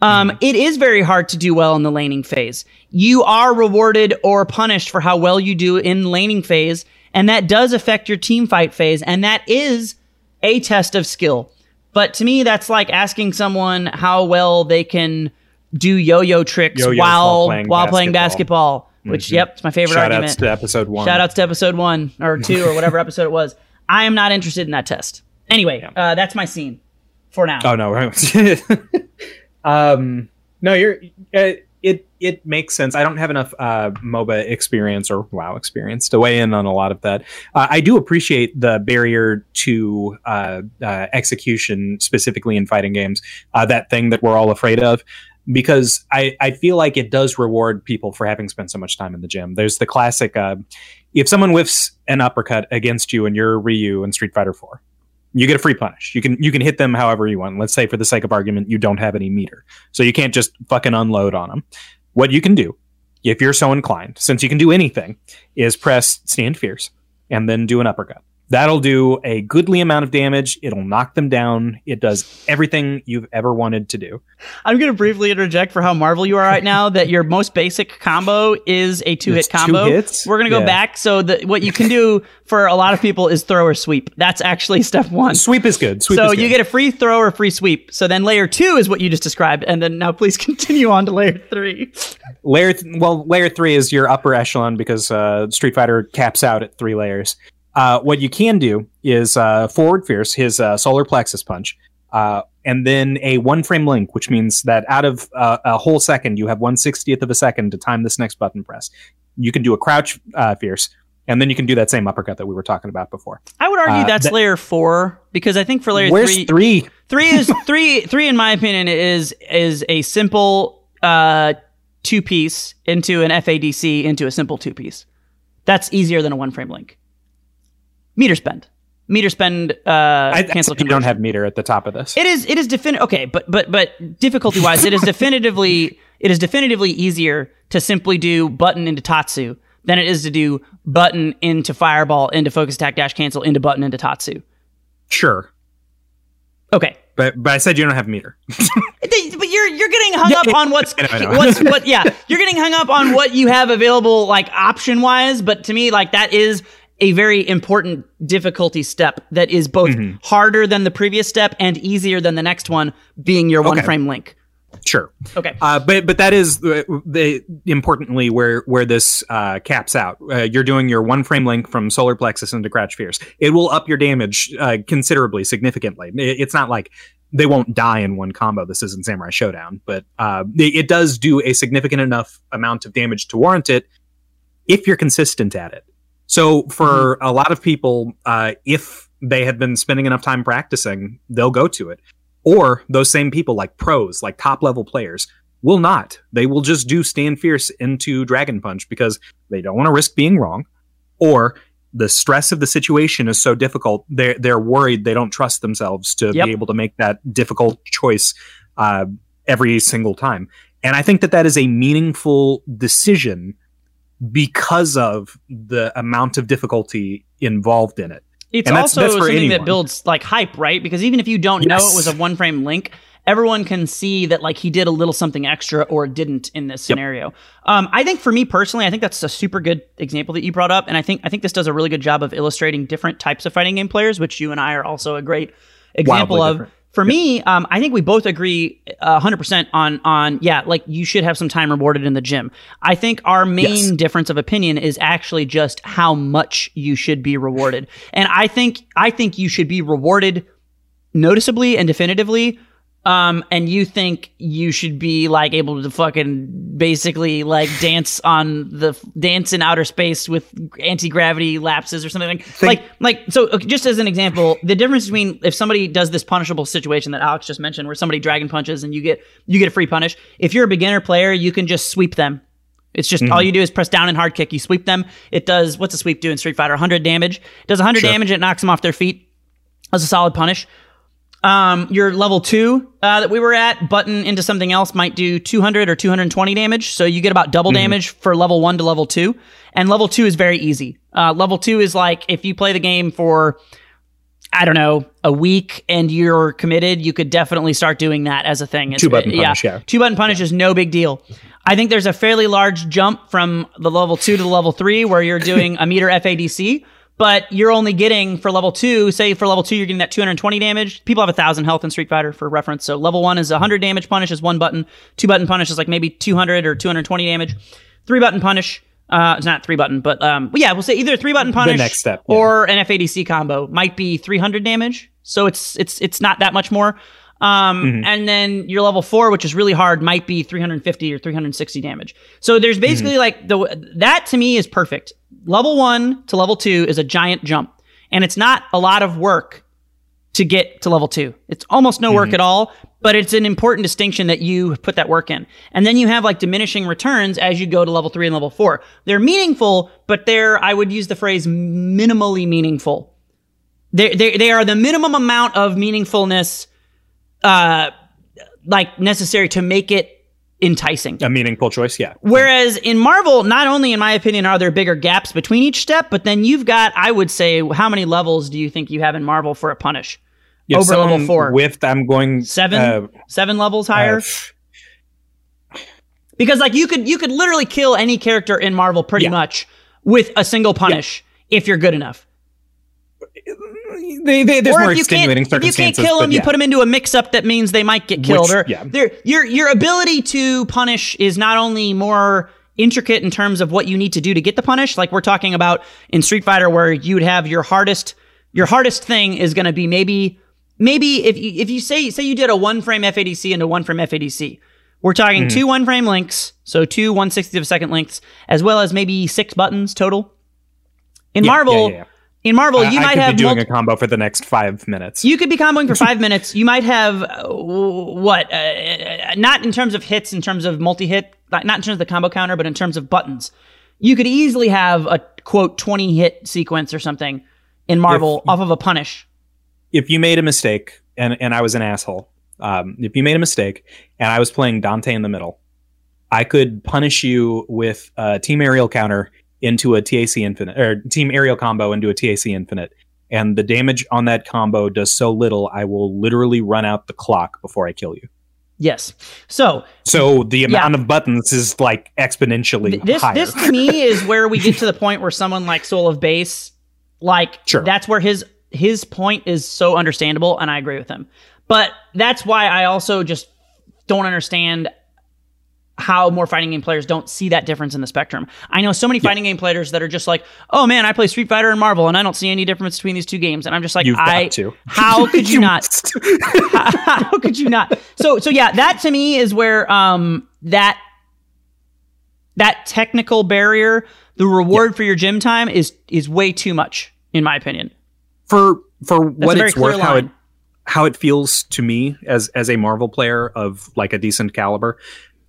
[SPEAKER 1] Um, mm-hmm. it is very hard to do well in the laning phase. You are rewarded or punished for how well you do in laning phase, and that does affect your team fight phase, and that is a test of skill. But to me, that's like asking someone how well they can do yo-yo tricks Yo-yos while while playing while basketball, playing basketball which mm-hmm. yep, it's my favorite
[SPEAKER 2] Shout
[SPEAKER 1] argument.
[SPEAKER 2] Outs to episode one.
[SPEAKER 1] Shout outs to episode one or two or whatever episode it was. I am not interested in that test. Anyway, yeah. uh, that's my scene for now.
[SPEAKER 2] Oh no, um, no, you're. Uh, it it makes sense. I don't have enough uh, MOBA experience or WoW experience to weigh in on a lot of that. Uh, I do appreciate the barrier to uh, uh execution, specifically in fighting games. Uh, that thing that we're all afraid of because I, I feel like it does reward people for having spent so much time in the gym. There's the classic uh, if someone whiffs an uppercut against you and you're Ryu in Street Fighter 4, you get a free punish. You can you can hit them however you want. Let's say for the sake of argument, you don't have any meter. So you can't just fucking unload on them. What you can do, if you're so inclined, since you can do anything, is press stand fierce and then do an uppercut. That'll do a goodly amount of damage. It'll knock them down. It does everything you've ever wanted to do.
[SPEAKER 1] I'm going to briefly interject for how Marvel you are right now that your most basic combo is a two hit combo.
[SPEAKER 2] Two hits?
[SPEAKER 1] We're going to go yeah. back. So the, what you can do for a lot of people is throw or sweep. That's actually step one.
[SPEAKER 2] Sweep is good. Sweep
[SPEAKER 1] so
[SPEAKER 2] is good.
[SPEAKER 1] you get a free throw or free sweep. So then layer two is what you just described. And then now please continue on to layer three.
[SPEAKER 2] Layer, th- well, layer three is your upper echelon because uh, Street Fighter caps out at three layers. Uh, what you can do is uh, forward fierce his uh, solar plexus punch, uh, and then a one frame link, which means that out of uh, a whole second, you have one sixtieth of a second to time this next button press. You can do a crouch uh, fierce, and then you can do that same uppercut that we were talking about before.
[SPEAKER 1] I would argue that's that, layer four because I think for layer
[SPEAKER 2] where's
[SPEAKER 1] three,
[SPEAKER 2] three,
[SPEAKER 1] three is three, three in my opinion is is a simple two piece into an FADC into a simple two piece. That's easier than a one frame link. Meter spend. Meter spend. Uh,
[SPEAKER 2] I,
[SPEAKER 1] cancel.
[SPEAKER 2] You don't have meter at the top of this.
[SPEAKER 1] It is. It is definitive. Okay, but but but difficulty wise, it is definitively it is definitively easier to simply do button into Tatsu than it is to do button into Fireball into Focus Attack Dash Cancel into button into Tatsu.
[SPEAKER 2] Sure.
[SPEAKER 1] Okay.
[SPEAKER 2] But but I said you don't have meter.
[SPEAKER 1] but you're you're getting hung up on what's
[SPEAKER 2] I know, I know.
[SPEAKER 1] what's what yeah you're getting hung up on what you have available like option wise. But to me, like that is a very important difficulty step that is both
[SPEAKER 2] Mm-hmm.
[SPEAKER 1] harder than the previous step and easier than the next one, being your one
[SPEAKER 2] Okay.
[SPEAKER 1] frame link.
[SPEAKER 2] sure.
[SPEAKER 1] Okay.
[SPEAKER 2] Uh, but but that is the, the importantly where where this uh, caps out. Uh, you're doing your one frame link from solar plexus into crouch fierce. It will up your damage uh, considerably, significantly. It's not like they won't die in one combo. This isn't Samurai Shodown, but uh, it does do a significant enough amount of damage to warrant it if you're consistent at it. So for a lot of people, uh, if they have been spending enough time practicing, they'll go to it. Or those same people, like pros, like top level players, will not. They will just do Stand Fierce into Dragon Punch because they don't want to risk being wrong, or the stress of the situation is so difficult. They're they're worried they don't trust themselves to
[SPEAKER 1] Yep.
[SPEAKER 2] be able to make that difficult choice uh, every single time. And I think that that is a meaningful decision because of the amount of difficulty involved in it.
[SPEAKER 1] It's
[SPEAKER 2] And that's-
[SPEAKER 1] also
[SPEAKER 2] that's
[SPEAKER 1] something that builds like hype, right? Because even if you don't know it was a one frame link, everyone can see that like he did a little something extra or didn't in this
[SPEAKER 2] Yep.
[SPEAKER 1] scenario. Um, I think for me personally, I think that's a super good example that you brought up, and I think I think this does a really good job of illustrating different types of fighting game players, which you and I are also a great example
[SPEAKER 2] Wildly
[SPEAKER 1] of.
[SPEAKER 2] different.
[SPEAKER 1] For me, um, I think we both agree uh, 100% on on yeah, like you should have some time rewarded in the gym. I think our main
[SPEAKER 2] Yes.
[SPEAKER 1] difference of opinion is actually just how much you should be rewarded. And I think I think you should be rewarded noticeably and definitively. Um, and you think you should be like able to fucking basically like dance on the dance in outer space with anti gravity lapses or something like like like so. Okay, just as an example, the difference between if somebody does this punishable situation that Alex just mentioned, where somebody dragon punches and you get you get a free punish. If you're a beginner player, you can just sweep them it's just all you do is press down and hard kick. You sweep them. It does what's a sweep do in Street Fighter? 100 damage. It does 100
[SPEAKER 2] Sure.
[SPEAKER 1] damage. It knocks them off their feet. That's a solid punish. Um, your level two uh, that we were at, button into something else might do 200 or 220 damage. So you get about double damage for level one to level two. And level two is very easy. Uh, level two is like if you play the game for I don't know, a week and you're committed, you could definitely start doing that as a thing. It's-
[SPEAKER 2] Two-button punish, yeah.
[SPEAKER 1] Two button punish is no big deal. I think there's a fairly large jump from the level two to the level three where you're doing a meter FADC, but you're only getting for level two, say for level two, you're getting that 220 damage. People have a thousand health in Street Fighter for reference. So level one is 100 damage punish is one button. Two button punish is like maybe 200 or 220 damage. Three button punish. Uh, it's not three button, but um, yeah, we'll say either three button punish the
[SPEAKER 2] next step, yeah.
[SPEAKER 1] or an FADC combo might be 300 damage. So it's it's it's not that much more. Um,
[SPEAKER 2] Mm-hmm.
[SPEAKER 1] and then your level four, which is really hard, might be 350 or 360 damage. So there's basically
[SPEAKER 2] Mm-hmm.
[SPEAKER 1] like the that to me is perfect. Level one to level two is a giant jump, and it's not a lot of work to get to level two. It's almost no
[SPEAKER 2] Mm-hmm.
[SPEAKER 1] work at all, but it's an important distinction that you put that work in. And then you have like diminishing returns as you go to level three and level four. They're meaningful, but they're, I would use the phrase minimally meaningful. They, they, they are the minimum amount of meaningfulness, uh, like necessary to make it enticing.
[SPEAKER 2] A meaningful choice, yeah.
[SPEAKER 1] Whereas in Marvel, not only in my opinion are there bigger gaps between each step, but then you've got, I would say, how many levels do you think you have in Marvel for a punish? Over level four.
[SPEAKER 2] With I'm going
[SPEAKER 1] Seven,
[SPEAKER 2] uh,
[SPEAKER 1] seven levels higher.
[SPEAKER 2] uh,
[SPEAKER 1] because like you could, you could literally kill any character in Marvel pretty
[SPEAKER 2] Yeah.
[SPEAKER 1] much with a single punish if you're good enough.
[SPEAKER 2] They, they, there's
[SPEAKER 1] or
[SPEAKER 2] more
[SPEAKER 1] if you can't,
[SPEAKER 2] extenuating
[SPEAKER 1] if you can't kill them, you put them into a mix-up that means they might get killed.
[SPEAKER 2] Which-
[SPEAKER 1] or
[SPEAKER 2] yeah.
[SPEAKER 1] your your ability to punish is not only more intricate in terms of what you need to do to get the punish. Like we're talking about in Street Fighter, where you would have your hardest your hardest thing is going to be maybe maybe if you, if you say say you did a one frame FADC into one frame FADC. We're talking
[SPEAKER 2] Mm-hmm.
[SPEAKER 1] two one frame links, so two 160th of a second lengths, as well as maybe six buttons total. In
[SPEAKER 2] Yeah,
[SPEAKER 1] Marvel,
[SPEAKER 2] yeah, yeah, yeah.
[SPEAKER 1] In Marvel,
[SPEAKER 2] I-
[SPEAKER 1] you
[SPEAKER 2] I
[SPEAKER 1] might
[SPEAKER 2] could
[SPEAKER 1] have
[SPEAKER 2] be doing a combo for the next five minutes.
[SPEAKER 1] you could be comboing for five minutes. You might have uh, what? Uh, not in terms of hits, in terms of multi-hit, not not in terms of the combo counter, but in terms of buttons. You could easily have a quote twenty hit sequence or something in Marvel
[SPEAKER 2] If-
[SPEAKER 1] off of a punish.
[SPEAKER 2] if you made a mistake and and I was an asshole, um, if you made a mistake and I was playing Dante in the middle, I could punish you with a team aerial counter into a TAC infinite or team aerial combo into a TAC infinite. And the damage on that combo does so little, I will literally run out the clock before I kill you.
[SPEAKER 1] Yes. So
[SPEAKER 2] So the
[SPEAKER 1] Yeah.
[SPEAKER 2] amount of buttons is like exponentially
[SPEAKER 1] th- this
[SPEAKER 2] higher.
[SPEAKER 1] this to me is where we get to the point where someone like Soul of Bass, like
[SPEAKER 2] Sure.
[SPEAKER 1] that's where his his point is so understandable, and I agree with him. But that's why I also just don't understand how more fighting game players don't see that difference in the spectrum. I know so many fighting game players that are just like, "Oh man, I play Street Fighter and Marvel, and I don't see any difference between these two games." And I'm just like,
[SPEAKER 2] You've
[SPEAKER 1] I how could you not?
[SPEAKER 2] must.
[SPEAKER 1] how could you not? So so yeah, that to me is where um that that technical barrier, the reward for your gym time is is way too much in my opinion.
[SPEAKER 2] for for
[SPEAKER 1] a
[SPEAKER 2] what it's worth
[SPEAKER 1] clear
[SPEAKER 2] how it how it feels to me as as a marvel player of like a decent caliber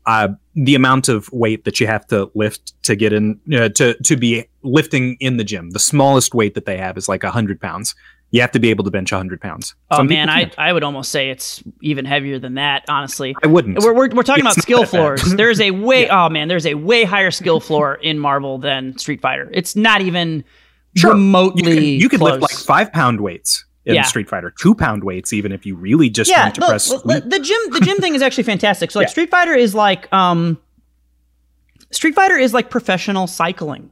[SPEAKER 2] uh the amount of weight that you have to lift to get in uh, to to be lifting in the gym the smallest weight that they have is like 100 pounds you have to be able to bench 100 pounds
[SPEAKER 1] Oh
[SPEAKER 2] Some
[SPEAKER 1] man, I. I would almost say it's even heavier than that, honestly.
[SPEAKER 2] I wouldn't
[SPEAKER 1] We're, we're, we're talking
[SPEAKER 2] It's
[SPEAKER 1] about skill floors. There's a way, oh man, there's a way higher skill floor in Marvel than Street Fighter. It's not even
[SPEAKER 2] Sure.
[SPEAKER 1] remotely
[SPEAKER 2] you can, you can lift like five pound weights in
[SPEAKER 1] Yeah.
[SPEAKER 2] street fighter two pound weights even if you really just
[SPEAKER 1] yeah,
[SPEAKER 2] want to
[SPEAKER 1] look,
[SPEAKER 2] press
[SPEAKER 1] the gym the gym thing is actually fantastic. So like
[SPEAKER 2] Yeah.
[SPEAKER 1] Street Fighter is like um Street Fighter is like professional cycling.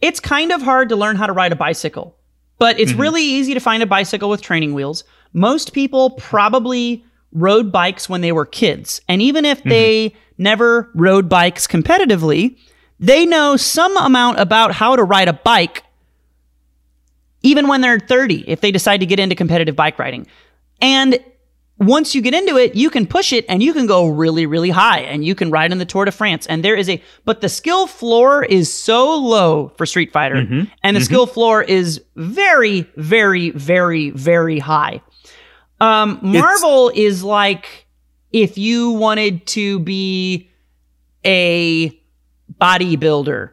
[SPEAKER 1] It's kind of hard to learn how to ride a bicycle, but it's
[SPEAKER 2] Mhm.
[SPEAKER 1] really easy to find a bicycle with training wheels. Most people probably rode bikes when they were kids, and even if they never rode bikes competitively, they know some amount about how to ride a bike even when they're 30 if they decide to get into competitive bike riding. And once you get into it, you can push it and you can go really, really high and you can ride in the Tour de France. And there is a, but the skill floor is so low for Street Fighter
[SPEAKER 2] Mhm.
[SPEAKER 1] and the
[SPEAKER 2] Mhm.
[SPEAKER 1] skill floor is very, very, very, very high. Um, Marvel is like if you wanted to be a bodybuilder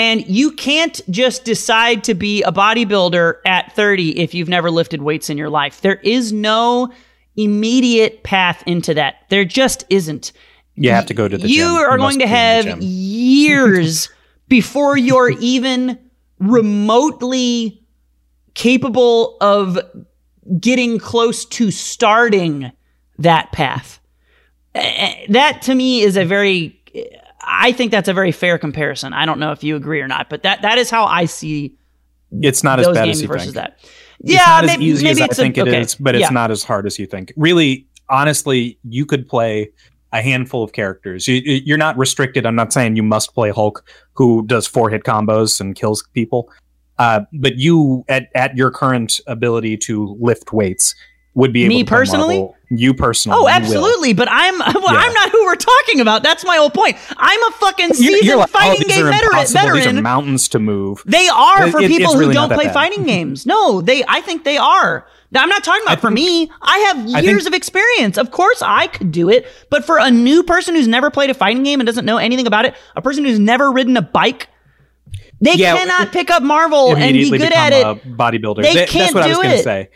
[SPEAKER 1] and you can't just decide to be a bodybuilder at 30 if you've never lifted weights in your life. There is no immediate path into that. There just isn't.
[SPEAKER 2] you have to go to the
[SPEAKER 1] you
[SPEAKER 2] gym
[SPEAKER 1] are
[SPEAKER 2] must
[SPEAKER 1] going to
[SPEAKER 2] be in the
[SPEAKER 1] have years before you're even remotely capable of getting close to starting that path. That to me is a very I think that's a very fair comparison. I don't know if you agree or not, but that that is how I see
[SPEAKER 2] it's not as bad as you
[SPEAKER 1] versus
[SPEAKER 2] think
[SPEAKER 1] that.
[SPEAKER 2] it's
[SPEAKER 1] Yeah,
[SPEAKER 2] as
[SPEAKER 1] maybe,
[SPEAKER 2] easy
[SPEAKER 1] maybe
[SPEAKER 2] as
[SPEAKER 1] it's
[SPEAKER 2] I think
[SPEAKER 1] a,
[SPEAKER 2] it
[SPEAKER 1] okay.
[SPEAKER 2] is, but it's
[SPEAKER 1] yeah.
[SPEAKER 2] not as hard as you think. Really, honestly, you could play a handful of characters. You, you're not restricted. I'm not saying you must play Hulk, who does four hit combos and kills people. Uh, but you, at at your current ability to lift weights, would be able
[SPEAKER 1] Me personally?
[SPEAKER 2] Marvel. You personally,
[SPEAKER 1] Oh, absolutely. But I'm well, I'm not who we're talking about. That's my whole point. I'm a fucking
[SPEAKER 2] You're,
[SPEAKER 1] seasoned
[SPEAKER 2] you're like, oh,
[SPEAKER 1] fighting
[SPEAKER 2] these
[SPEAKER 1] game veteran.
[SPEAKER 2] impossible. These are
[SPEAKER 1] veteran.
[SPEAKER 2] mountains to move.
[SPEAKER 1] They are
[SPEAKER 2] It-
[SPEAKER 1] for people
[SPEAKER 2] it's
[SPEAKER 1] who don't play
[SPEAKER 2] bad.
[SPEAKER 1] fighting games. No, they. I think they are. I'm not talking about
[SPEAKER 2] I
[SPEAKER 1] for me. I have
[SPEAKER 2] I
[SPEAKER 1] years
[SPEAKER 2] think-
[SPEAKER 1] of experience. Of course, I could do it. But for a new person who's never played a fighting game and doesn't know anything about it, a person who's never ridden a bike, they
[SPEAKER 2] Yeah,
[SPEAKER 1] cannot pick up Marvel and be good at it.
[SPEAKER 2] bodybuilder.
[SPEAKER 1] They
[SPEAKER 2] That-
[SPEAKER 1] can't
[SPEAKER 2] that's what I was
[SPEAKER 1] do
[SPEAKER 2] going
[SPEAKER 1] it.
[SPEAKER 2] to say.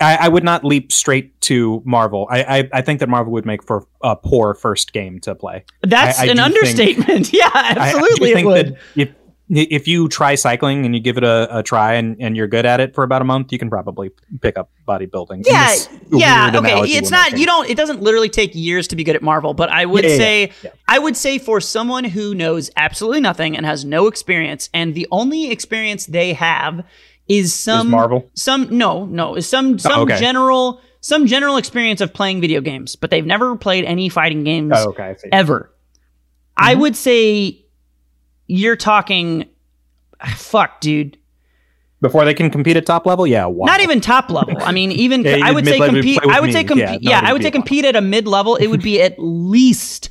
[SPEAKER 2] I, I would not leap straight to Marvel. I, I, I think that Marvel would make for a poor first game to play.
[SPEAKER 1] That's an
[SPEAKER 2] do think-
[SPEAKER 1] understatement. yeah, absolutely,
[SPEAKER 2] I, think that if if you try cycling and you give it a, a try and, and you're good at it for about a month, you can probably pick up bodybuilding.
[SPEAKER 1] Yeah, yeah, okay. It's not you don't. It doesn't literally take years to be good at Marvel, but I would
[SPEAKER 2] Yeah, yeah,
[SPEAKER 1] say,
[SPEAKER 2] yeah.
[SPEAKER 1] I would say for someone who knows absolutely nothing and has no experience, and the only experience they have is
[SPEAKER 2] Is
[SPEAKER 1] some
[SPEAKER 2] Marvel.
[SPEAKER 1] some no no is some some
[SPEAKER 2] okay.
[SPEAKER 1] general some general experience of playing video games, but they've never played any fighting games
[SPEAKER 2] Oh, okay, I
[SPEAKER 1] ever. I
[SPEAKER 2] Mhm.
[SPEAKER 1] would say you're talking. Fuck, dude.
[SPEAKER 2] Before they can compete at top level, yeah, wow.
[SPEAKER 1] Not even top level. I mean, even
[SPEAKER 2] Yeah,
[SPEAKER 1] I would say compete. I would
[SPEAKER 2] me.
[SPEAKER 1] say compete.
[SPEAKER 2] Yeah,
[SPEAKER 1] Yeah,
[SPEAKER 2] no,
[SPEAKER 1] I
[SPEAKER 2] it'd
[SPEAKER 1] say compete at a mid level. It would be at least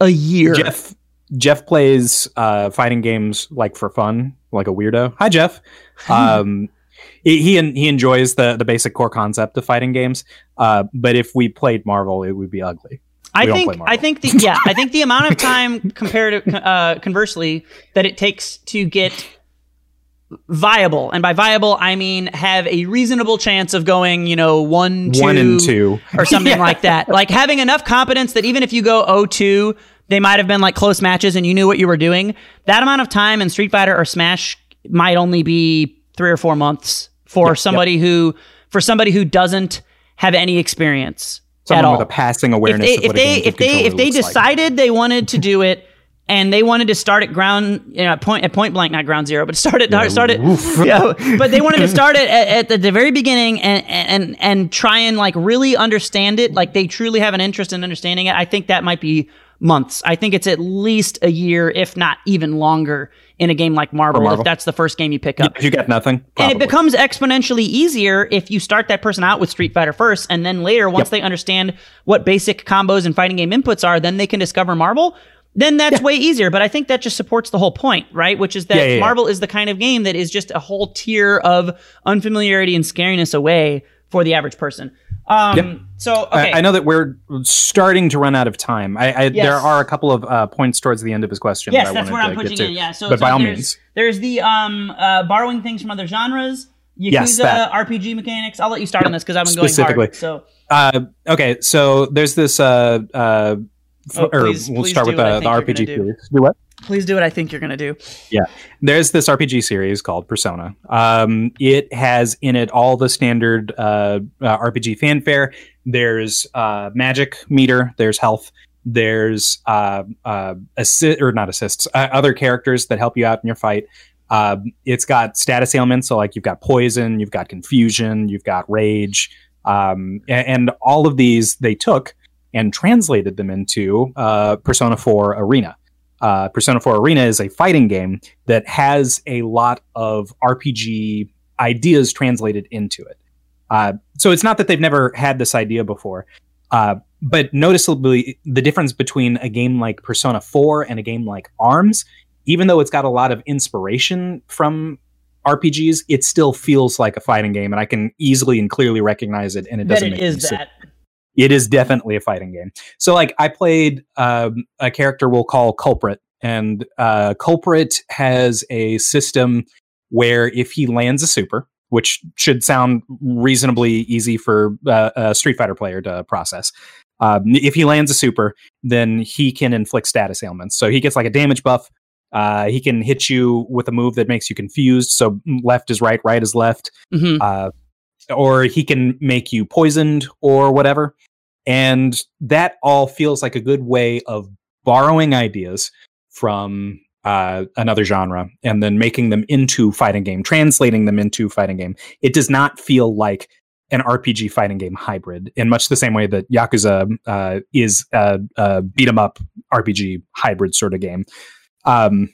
[SPEAKER 1] a year.
[SPEAKER 2] Jeff Jeff plays uh, fighting games like for fun, like a weirdo. Hi, Jeff. Um, he he, en- he enjoys the the basic core concept of fighting games. Uh, but if we played Marvel, it would be ugly.
[SPEAKER 1] I
[SPEAKER 2] we don't
[SPEAKER 1] think.
[SPEAKER 2] play
[SPEAKER 1] I think the yeah. I think the amount of time compared to uh, conversely that it takes to get viable, and by viable I mean have a reasonable chance of going, you know, one, two,
[SPEAKER 2] One and two.
[SPEAKER 1] or something
[SPEAKER 2] Yeah.
[SPEAKER 1] like that. Like having enough competence that even if you go 0-2, they might have been like close matches and you knew what you were doing. That amount of time in Street Fighter or Smash might only be three or four months for somebody who for somebody who doesn't have any experience at
[SPEAKER 2] Someone
[SPEAKER 1] all.
[SPEAKER 2] with a passing
[SPEAKER 1] if
[SPEAKER 2] awareness
[SPEAKER 1] they
[SPEAKER 2] of
[SPEAKER 1] if they if they if they
[SPEAKER 2] looks like.
[SPEAKER 1] decided they wanted to do it and they wanted to start at ground you know, at point at point blank not ground zero but start it start it yeah but they wanted to start it at, at the, the very beginning and and and try and like really understand it like they truly have an interest in understanding it i think that might be months i think it's at least a year if not even longer in a game like marvel,
[SPEAKER 2] Marvel.
[SPEAKER 1] if that's the first game you pick up
[SPEAKER 2] If you get nothing,
[SPEAKER 1] and it becomes exponentially easier if you start that person out with Street Fighter first, and then later, once
[SPEAKER 2] Yep.
[SPEAKER 1] they understand what basic combos and fighting game inputs are, then they can discover Marvel. Then that's way easier. But I think that just supports the whole point, right? Which is that
[SPEAKER 2] Yeah, yeah, yeah.
[SPEAKER 1] Marvel is the kind of game that is just a whole tier of unfamiliarity and scariness away for the average person. Um,
[SPEAKER 2] Yep.
[SPEAKER 1] So
[SPEAKER 2] I-
[SPEAKER 1] okay,
[SPEAKER 2] I, know that we're starting to run out of time. I, I
[SPEAKER 1] Yes.
[SPEAKER 2] there are a couple of uh, points towards the end of his question.
[SPEAKER 1] Yes,
[SPEAKER 2] that I
[SPEAKER 1] that's where I'm pushing in. Yeah, so
[SPEAKER 2] but
[SPEAKER 1] so
[SPEAKER 2] by all
[SPEAKER 1] there's,
[SPEAKER 2] means,
[SPEAKER 1] there's the um uh, borrowing things from other genres. Yakuza
[SPEAKER 2] Yes, that.
[SPEAKER 1] RPG mechanics. I'll let you start on this because I've been going
[SPEAKER 2] specifically.
[SPEAKER 1] hard. So
[SPEAKER 2] uh, okay. So there's this. Uh, uh,
[SPEAKER 1] Oh,
[SPEAKER 2] or we'll start with the, the RPG
[SPEAKER 1] do.
[SPEAKER 2] Do what?
[SPEAKER 1] Please do what I think you're gonna do. Yeah.
[SPEAKER 2] There's this RPG series called Persona. Um, it has in it all the standard uh, uh, RPG fanfare. There's uh, magic meter. There's health. There's uh, uh, assist or not assists. Uh, other characters that help you out in your fight. Um, it's got status ailments, so like you've got poison, you've got confusion, you've got rage, um, a- and, all of these they took and translated them into Persona 4 Arena. Uh, Persona 4 Arena is a fighting game that has a lot of RPG ideas translated into it. Uh, so it's not that they've never had this idea before, uh, but noticeably the difference between a game like Persona 4 and a game like ARMS, even though it's got a lot of inspiration from RPGs, it still feels like a fighting game, and I can easily and clearly recognize it, and it doesn't
[SPEAKER 1] it
[SPEAKER 2] make
[SPEAKER 1] is
[SPEAKER 2] sick
[SPEAKER 1] that.
[SPEAKER 2] It is definitely a fighting game. So like I played um, a character we'll call Culprit, and uh, Culprit has a system where if he lands a super, which should sound reasonably easy for uh, a Street Fighter player to process. Um, if he lands a super, then he can inflict status ailments. So he gets like a damage buff. Uh, he can hit you with a move that makes you confused. So left is right, right is left
[SPEAKER 1] Mhm.
[SPEAKER 2] uh, or he can make you poisoned or whatever. And that all feels like a good way of borrowing ideas from uh, another genre and then making them into fighting game, translating them into fighting game. It does not feel like an RPG fighting game hybrid in much the same way that Yakuza uh, is a, a beat 'em up RPG hybrid sort of game. Um,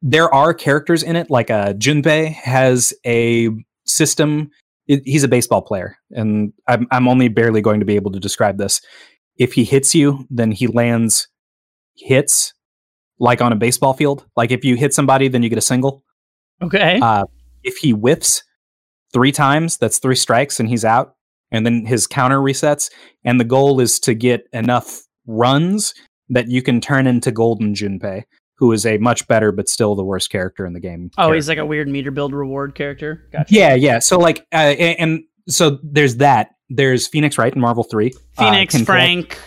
[SPEAKER 2] there are characters in it, like uh, Junpei has a system. It- he's a baseball player, and I'm, I'm only barely going to be able to describe this. If he hits you, then he lands hits like on a baseball field. Like if you hit somebody, then you get a single.
[SPEAKER 1] Okay.
[SPEAKER 2] Uh, if he whiffs three times, that's three strikes, and he's out. And then his counter resets. And the goal is to get enough runs that you can turn into Golden Junpei, who is a much better but still the worst character in the game.
[SPEAKER 1] oh,
[SPEAKER 2] character.
[SPEAKER 1] he's like a weird meter build reward character. Gotcha.
[SPEAKER 2] Yeah, yeah. So like, uh, and, so there's that. There's Phoenix Wright in Marvel Three. uh,
[SPEAKER 1] Phoenix,
[SPEAKER 2] collect
[SPEAKER 1] Frank,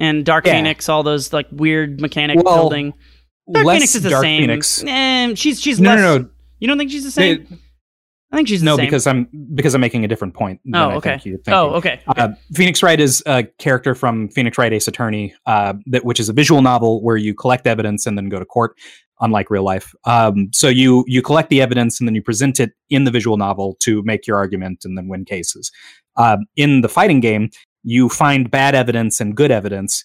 [SPEAKER 1] and Dark
[SPEAKER 2] Yeah.
[SPEAKER 1] Phoenix, all those like weird mechanic
[SPEAKER 2] Well,
[SPEAKER 1] building. Dark Phoenix is the
[SPEAKER 2] Dark
[SPEAKER 1] same.
[SPEAKER 2] Phoenix.
[SPEAKER 1] Eh, she's she's
[SPEAKER 2] No,
[SPEAKER 1] less.
[SPEAKER 2] no, no.
[SPEAKER 1] You don't think she's the same?
[SPEAKER 2] They-
[SPEAKER 1] I think she's
[SPEAKER 2] no, because I'm because I'm making a different point. Than
[SPEAKER 1] Oh,
[SPEAKER 2] I
[SPEAKER 1] okay.
[SPEAKER 2] Think you, thinking.
[SPEAKER 1] oh, okay.
[SPEAKER 2] Uh, Phoenix Wright is a character from Phoenix Wright Ace Attorney, uh, that which is a visual novel where you collect evidence and then go to court, unlike real life. Um, so you you collect the evidence and then you present it in the visual novel to make your argument and then win cases. Um, in the fighting game, you find bad evidence and good evidence,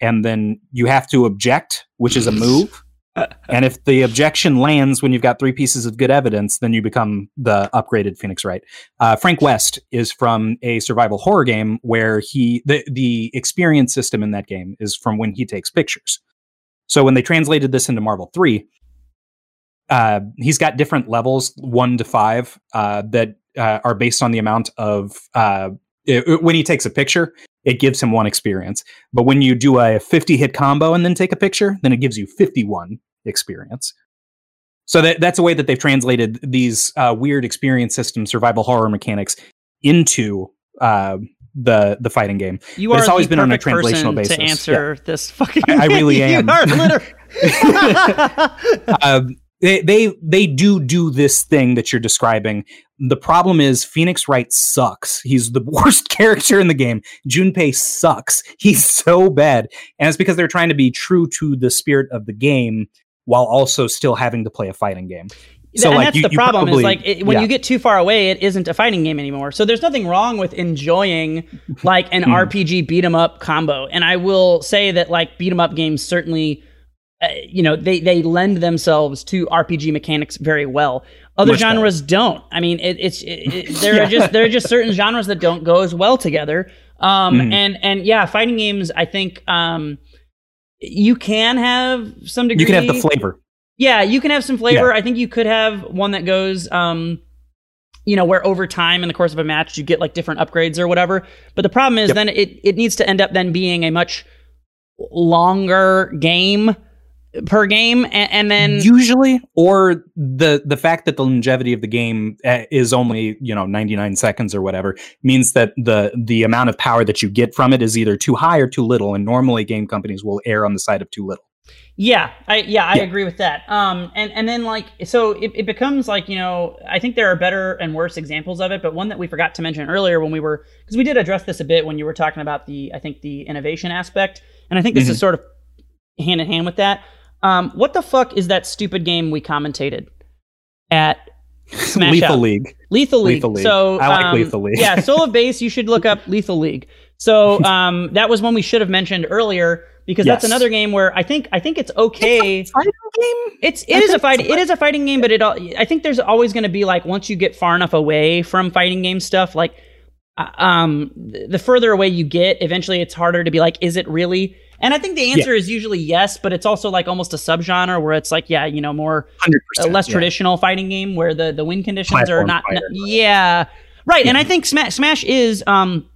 [SPEAKER 2] and then you have to object, which is a move. And if the objection lands when you've got three pieces of good evidence, then you become the upgraded Phoenix Wright. Uh, Frank West is from a survival horror game where he the the experience system in that game is from when he takes pictures. So when they translated this into Marvel Three, uh, he's got different levels, one to five, uh, that uh, are based on the amount of uh, it- when he takes a picture, it gives him one experience. But when you do a 50 hit combo and then take a picture, then it gives you 51 experience. So that, that's a way that they've translated these uh, weird experience system survival horror mechanics into uh, the the fighting game.
[SPEAKER 1] You
[SPEAKER 2] But
[SPEAKER 1] are
[SPEAKER 2] it's always been on a translational basis.
[SPEAKER 1] to answer this fucking.
[SPEAKER 2] I- I really am.
[SPEAKER 1] you are literally.
[SPEAKER 2] um, they, they they do do this thing that you're describing. The problem is Phoenix Wright sucks. He's the worst character in the game. Junpei sucks. He's so bad, and it's because they're trying to be true to the spirit of the game while also still having to play a fighting game. So,
[SPEAKER 1] and
[SPEAKER 2] like,
[SPEAKER 1] that's
[SPEAKER 2] you-
[SPEAKER 1] the problem
[SPEAKER 2] probably-
[SPEAKER 1] is like it, when
[SPEAKER 2] yeah.
[SPEAKER 1] you get too far away, it isn't a fighting game anymore. So there's nothing wrong with enjoying like an
[SPEAKER 2] Hmm.
[SPEAKER 1] RPG beat 'em up combo. And I will say that like beat 'em up games certainly, uh, you know, they they lend themselves to RPG mechanics very well. Other
[SPEAKER 2] Much better.
[SPEAKER 1] genres don't. I mean, it, it's it, there
[SPEAKER 2] Yeah.
[SPEAKER 1] are just there are just certain genres that don't go as well together. Um,
[SPEAKER 2] Mhm.
[SPEAKER 1] and and yeah, fighting games. I think um, you can have some degree.
[SPEAKER 2] you can have the flavor.
[SPEAKER 1] Yeah, you can have some flavor. I think you could have one that goes, um, you know, where over time in the course of a match you get like different upgrades or whatever. But the problem is
[SPEAKER 2] Yep.
[SPEAKER 1] then it it needs to end up then being a much longer game per game, and, and then
[SPEAKER 2] usually or the the fact that the longevity of the game uh, is only you know 99 seconds or whatever means that the the amount of power that you get from it is either too high or too little and normally game companies will err on the side of too little
[SPEAKER 1] Yeah, I yeah, I
[SPEAKER 2] Yeah.
[SPEAKER 1] agree with that. Um, and and then like so it, it becomes like you know I think there are better and worse examples of it, but one that we forgot to mention earlier when we were because we did address this a bit when you were talking about the I think the innovation aspect, and I think this is sort of hand in hand with that. Um, what the fuck is that stupid game we commentated at Smash
[SPEAKER 2] lethal
[SPEAKER 1] Out?
[SPEAKER 2] league
[SPEAKER 1] Lethal League.
[SPEAKER 2] Lethal League.
[SPEAKER 1] So
[SPEAKER 2] I like
[SPEAKER 1] um,
[SPEAKER 2] Lethal League.
[SPEAKER 1] yeah, Soul of Bass. You should look up Lethal League. So um, that was one we should have mentioned earlier because that's another game where I think I think it's okay.
[SPEAKER 2] fighting game
[SPEAKER 1] It's it is a fight. It is a fighting game, but it. al- I think there's always going to be like once you get far enough away from fighting game stuff, like uh, um, the further away you get, eventually it's harder to be like, is it really? And I think the answer is usually yes, but it's also like almost a subgenre where it's like, yeah, you know, more
[SPEAKER 2] 100%
[SPEAKER 1] less
[SPEAKER 2] yeah.
[SPEAKER 1] traditional fighting game where the the win conditions are not.
[SPEAKER 2] fighter.
[SPEAKER 1] yeah, right. And I think Smash Smash is um,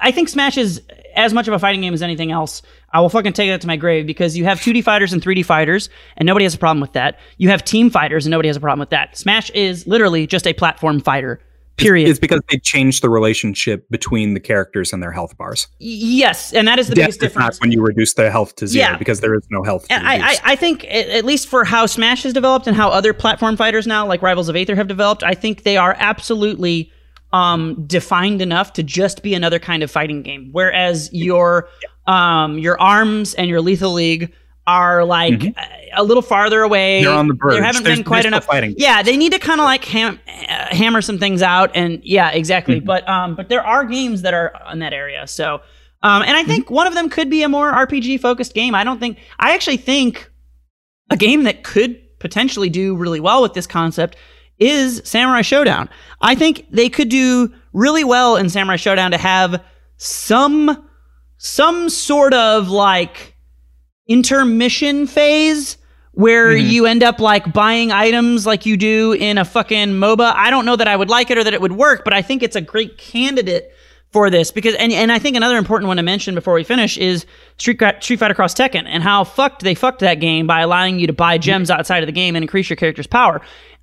[SPEAKER 1] I think Smash is as much of a fighting game as anything else. I will fucking take that to my grave because you have 2D fighters and 3D fighters, and nobody has a problem with that. You have team fighters, and nobody has a problem with that. Smash is literally just a platform fighter. Period.
[SPEAKER 2] it's because they changed the relationship between the characters and their health bars
[SPEAKER 1] yes, and that is the
[SPEAKER 2] Death
[SPEAKER 1] biggest difference.
[SPEAKER 2] when you reduce the health to zero
[SPEAKER 1] Yeah.
[SPEAKER 2] because there is no health
[SPEAKER 1] And I, I. I think, at at least for how Smash has developed and how other platform fighters now, like Rivals of Aether, have developed, I think they are absolutely um, defined enough to just be another kind of fighting game. Whereas your um, your Arms and your Lethal League are like
[SPEAKER 2] Mhm.
[SPEAKER 1] a, a little farther away.
[SPEAKER 2] They're on the verge.
[SPEAKER 1] There haven't
[SPEAKER 2] There's-
[SPEAKER 1] been quite enough
[SPEAKER 2] fighting.
[SPEAKER 1] Yeah, they need to kind of like ham- uh, hammer some things out, and yeah, exactly.
[SPEAKER 2] Mm-hmm.
[SPEAKER 1] But um, but there are games that are in that area. So um, and I think
[SPEAKER 2] Mm-hmm.
[SPEAKER 1] one of them could be a more RPG focused game. I don't think. I actually think a game that could potentially do really well with this concept is Samurai Shodown. I think they could do really well in Samurai Shodown to have some some sort of like intermission phase where
[SPEAKER 2] Mhm.
[SPEAKER 1] you end up like buying items like you do in a fucking MOBA. I don't know that I would like it or that it would work, but I think it's a great candidate for this because and, and I think another important one to mention before we finish is Street Street Fighter Cross Tekken and how fucked they fucked that game by allowing you to buy gems outside of the game and increase your character's power.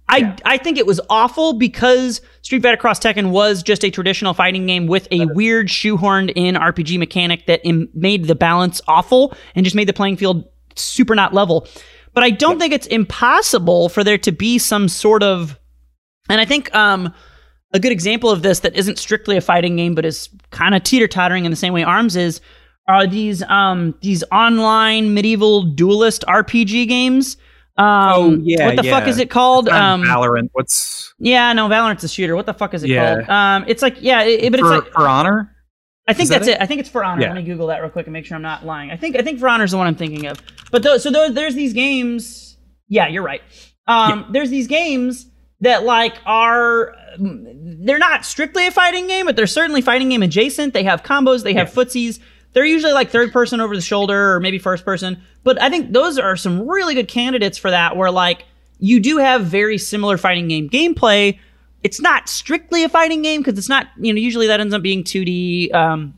[SPEAKER 1] I, I think it was awful because Street Fighter Cross Tekken was just a traditional fighting game with a weird shoehorned in RPG mechanic that Im- made the balance awful and just made the playing field super not level. But I don't think it's impossible for there to be some sort of and I think um, a good example of this that isn't strictly a fighting game, but is kind of teeter tottering in the same way Arms is, are these um, these online medieval duelist RPG games. Um,
[SPEAKER 2] Oh, yeah,
[SPEAKER 1] what the fuck is it called? Um,
[SPEAKER 2] Valorant. What's
[SPEAKER 1] yeah, no, Valorant's a shooter. What the fuck is it
[SPEAKER 2] Yeah.
[SPEAKER 1] called? Um, it's like yeah, it, it- but it's
[SPEAKER 2] for,
[SPEAKER 1] like
[SPEAKER 2] for honor?
[SPEAKER 1] I think
[SPEAKER 2] that
[SPEAKER 1] that's it? I think it's For Honor.
[SPEAKER 2] Yeah.
[SPEAKER 1] Let me Google that real quick and make sure I'm not lying. I think I think For Honor is the one I'm thinking of. But those, so those, there's these games. Yeah, you're right. Um, There's these games that like are they're not strictly a fighting game, but they're certainly fighting game adjacent. They have combos. They have footsies. They're usually like third person over the shoulder or maybe first person. But I think those are some really good candidates for that. Where like you do have very similar fighting game gameplay. It's not strictly a fighting game because it's not, you know, usually that ends up being 2D, um,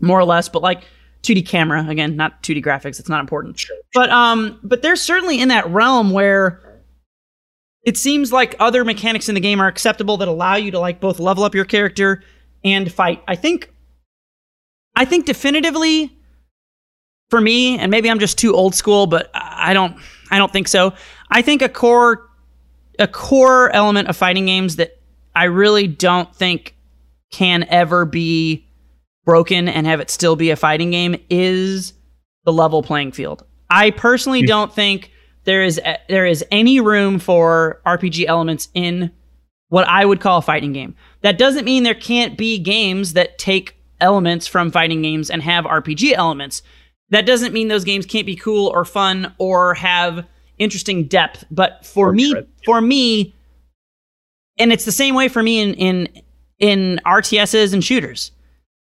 [SPEAKER 1] more or less, but like 2D camera again, not 2D graphics. It's not important. But um, but there's certainly in that realm where it seems like other mechanics in the game are acceptable that allow you to like both level up your character and fight. I think I think definitively for me, and maybe I'm just too old school, but I don't I don't think so. I think a core a core element of fighting games that I really don't think can ever be broken and have it still be a fighting game is the level playing field. I personally mm. don't think there is there is any room for RPG elements in what I would call a fighting game. That doesn't mean there can't be games that take elements from fighting games and have RPG elements. That doesn't mean those games can't be cool or fun or have interesting depth. But for or me, for me, and it's the same way for me in in in RTSs and shooters.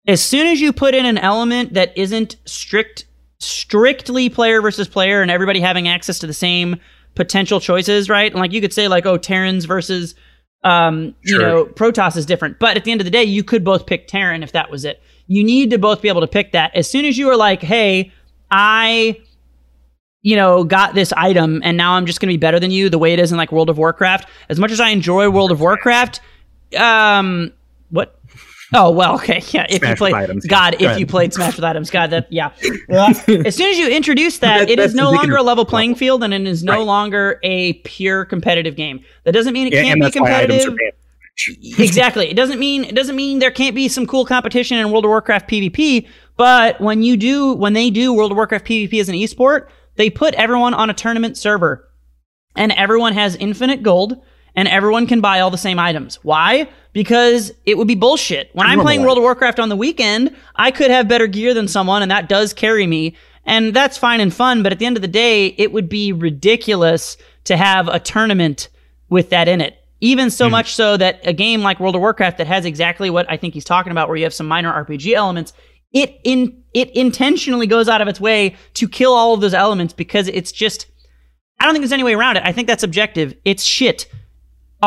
[SPEAKER 1] As soon as you put in an element that isn't strict strictly player versus player and everybody having access to the same potential choices, right? And like you could say like, oh, Terrans versus um, sure. you know, Protoss is different. But at the end of the day, you could both pick Terran if that was it. You need to both be able to pick that. As soon as you are like, hey, I you know, got this item and now I'm just going to be better than you the way it is in like World of Warcraft. As much as I enjoy World of Warcraft, um what Oh well, okay, yeah. If Smash you played God, Go if you played Smash with items, God, that yeah. as soon as you introduce that, that it is no longer a level playing field, and it is no right. longer a pure competitive game. That doesn't mean it yeah, can't be competitive. exactly. It doesn't mean it doesn't mean there can't be some cool competition in World of Warcraft PvP. But when you do, when they do World of Warcraft PvP as an esport, they put everyone on a tournament server, and everyone has infinite gold and everyone can buy all the same items. Why? Because it would be bullshit. When I'm playing World of Warcraft on the weekend, I could have better gear than someone, and that does carry me. And that's fine and fun, but at the end of the day, it would be ridiculous to have a tournament with that in it. Even so mm. much so that a game like World of Warcraft that has exactly what I think he's talking about, where you have some minor RPG elements, it in it intentionally goes out of its way to kill all of those elements because it's just I don't think there's any way around it. I think that's objective. It's shit.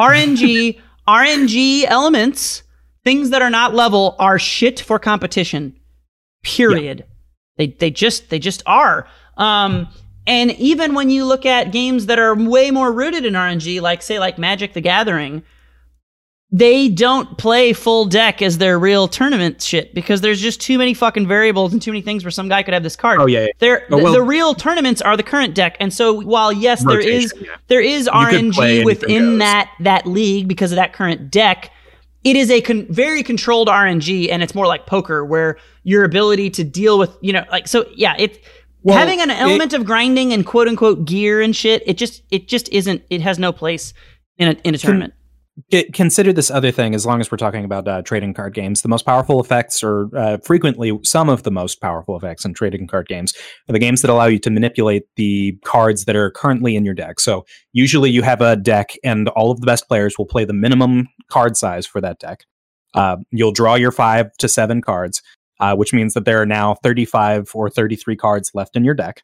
[SPEAKER 1] RNG, RNG elements, things that are not level are shit for competition. Period. Yeah. They they just they just are. Um, and even when you look at games that are way more rooted in RNG, like say like Magic the Gathering, they don't play full deck as their real tournament shit because there's just too many fucking variables and too many things where some guy could have this card.
[SPEAKER 2] Oh yeah, yeah.
[SPEAKER 1] They're, oh, well, the, real tournaments are the current deck, and so while yes, there is yeah. there is you RNG within that that league because of that current deck. It is a con- very controlled RNG, and it's more like poker, where your ability to deal with you know like so yeah it. Well, having an element it, of grinding and quote unquote gear and shit, it just it just isn't. It has no place in a in a tournament
[SPEAKER 2] consider this other thing as long as we're talking about uh, trading card games. The most powerful effects or uh, frequently some of the most powerful effects in trading card games are the games that allow you to manipulate the cards that are currently in your deck. So usually you have a deck and all of the best players will play the minimum card size for that deck. Uh, you'll draw your five to seven cards uh, which means that there are now 35 or 33 cards left in your deck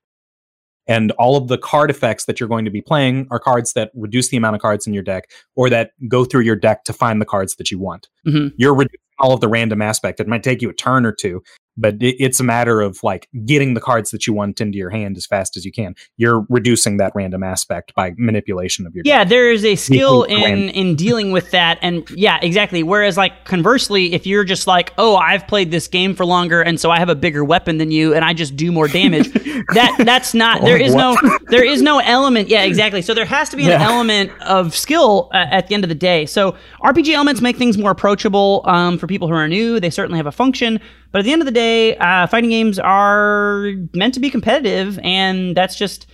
[SPEAKER 2] and all of the card effects that you're going to be playing are cards that reduce the amount of cards in your deck or that go through your deck to find the cards that you want. Mm-hmm. You're reducing all of the random aspect. It might take you a turn or two, but it, it's a matter of like getting the cards that you want into your hand as fast as you can. You're reducing that random aspect by manipulation of your.
[SPEAKER 1] Yeah, deck. there is a skill in in dealing with that, and yeah, exactly. Whereas, like conversely, if you're just like, oh, I've played this game for longer, and so I have a bigger weapon than you, and I just do more damage. that that's not. There is no there is no element. Yeah, exactly. So there has to be an yeah. element of skill uh, at the end of the day. So RPG elements make things more approachable um, for people who are new. They certainly have a function. But at the end of the day, uh, fighting games are meant to be competitive, and that's just,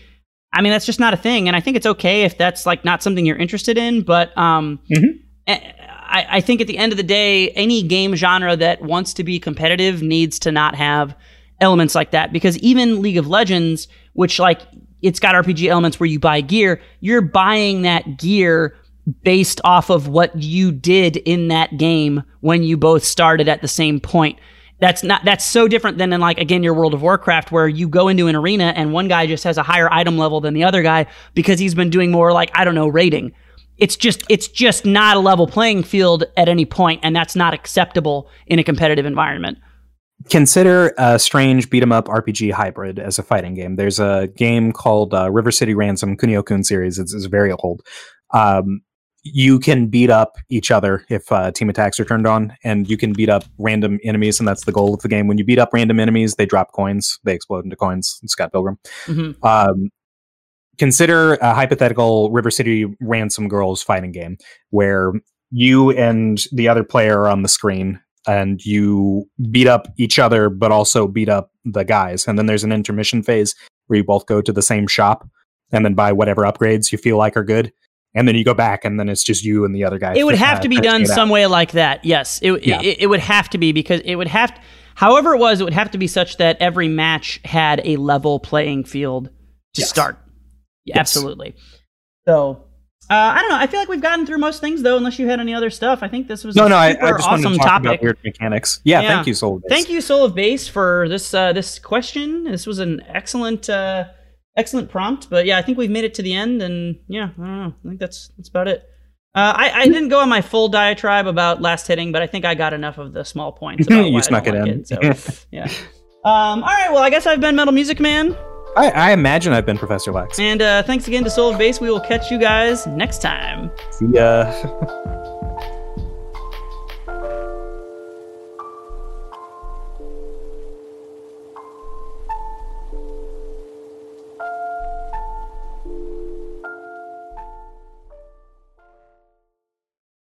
[SPEAKER 1] I mean, that's just not a thing. And I think it's okay if that's like not something you're interested in. But um, mm-hmm. I, I think at the end of the day, any game genre that wants to be competitive needs to not have elements like that because even League of Legends, which like it's got RPG elements where you buy gear, you're buying that gear based off of what you did in that game when you both started at the same point that's not that's so different than in like again your World of Warcraft where you go into an arena and one guy just has a higher item level than the other guy because he's been doing more like I don't know raiding. It's just it's just not a level playing field at any point and that's not acceptable in a competitive environment.
[SPEAKER 2] Consider a strange beat 'em up RPG hybrid as a fighting game. There's a game called uh, River City Ransom Kunio Kun series. It's, it's very old. Um, you can beat up each other if uh, team attacks are turned on, and you can beat up random enemies, and that's the goal of the game. When you beat up random enemies, they drop coins, they explode into coins. Scott Pilgrim.
[SPEAKER 1] Mhm.
[SPEAKER 2] Um, consider a hypothetical River City ransom girls fighting game where you and the other player are on the screen and you beat up each other, but also beat up the guys. And then there's an intermission phase where you both go to the same shop and then buy whatever upgrades you feel like are good. And then you go back, and then it's just you and the other guy.
[SPEAKER 1] It would have to be done
[SPEAKER 2] it out.
[SPEAKER 1] some way like that. Yes, it,
[SPEAKER 2] Yeah.
[SPEAKER 1] it, it would have to be because it would have. however, it was, it would have to be such that every match had a level playing field to
[SPEAKER 2] Yes.
[SPEAKER 1] start. Yeah,
[SPEAKER 2] Yes.
[SPEAKER 1] Absolutely. So. Uh, I don't know. I feel like we've gotten through most things, though. Unless you had any other stuff, I think this was
[SPEAKER 2] No,
[SPEAKER 1] a
[SPEAKER 2] no, I, I
[SPEAKER 1] super
[SPEAKER 2] just wanted
[SPEAKER 1] awesome
[SPEAKER 2] to talk
[SPEAKER 1] topic.
[SPEAKER 2] about weird mechanics. Yeah,
[SPEAKER 1] Yeah.
[SPEAKER 2] thank you, Soul.
[SPEAKER 1] Thank you, Soul of Bass, for this uh, this question. This was an excellent uh, excellent prompt. But yeah, I think we've made it to the end, and yeah, I don't know. I think that's that's about it. Uh, I, I didn't go on my full diatribe about last hitting, but I think I got enough of the small points. About
[SPEAKER 2] You snuck it
[SPEAKER 1] like
[SPEAKER 2] in.
[SPEAKER 1] so, yeah. Um, all right. Well, I guess I've been Metal Music Man,
[SPEAKER 2] I, I imagine I've been Professor Wax.
[SPEAKER 1] and uh, thanks again to Soul of Bass. We will catch you guys next time.
[SPEAKER 2] See ya.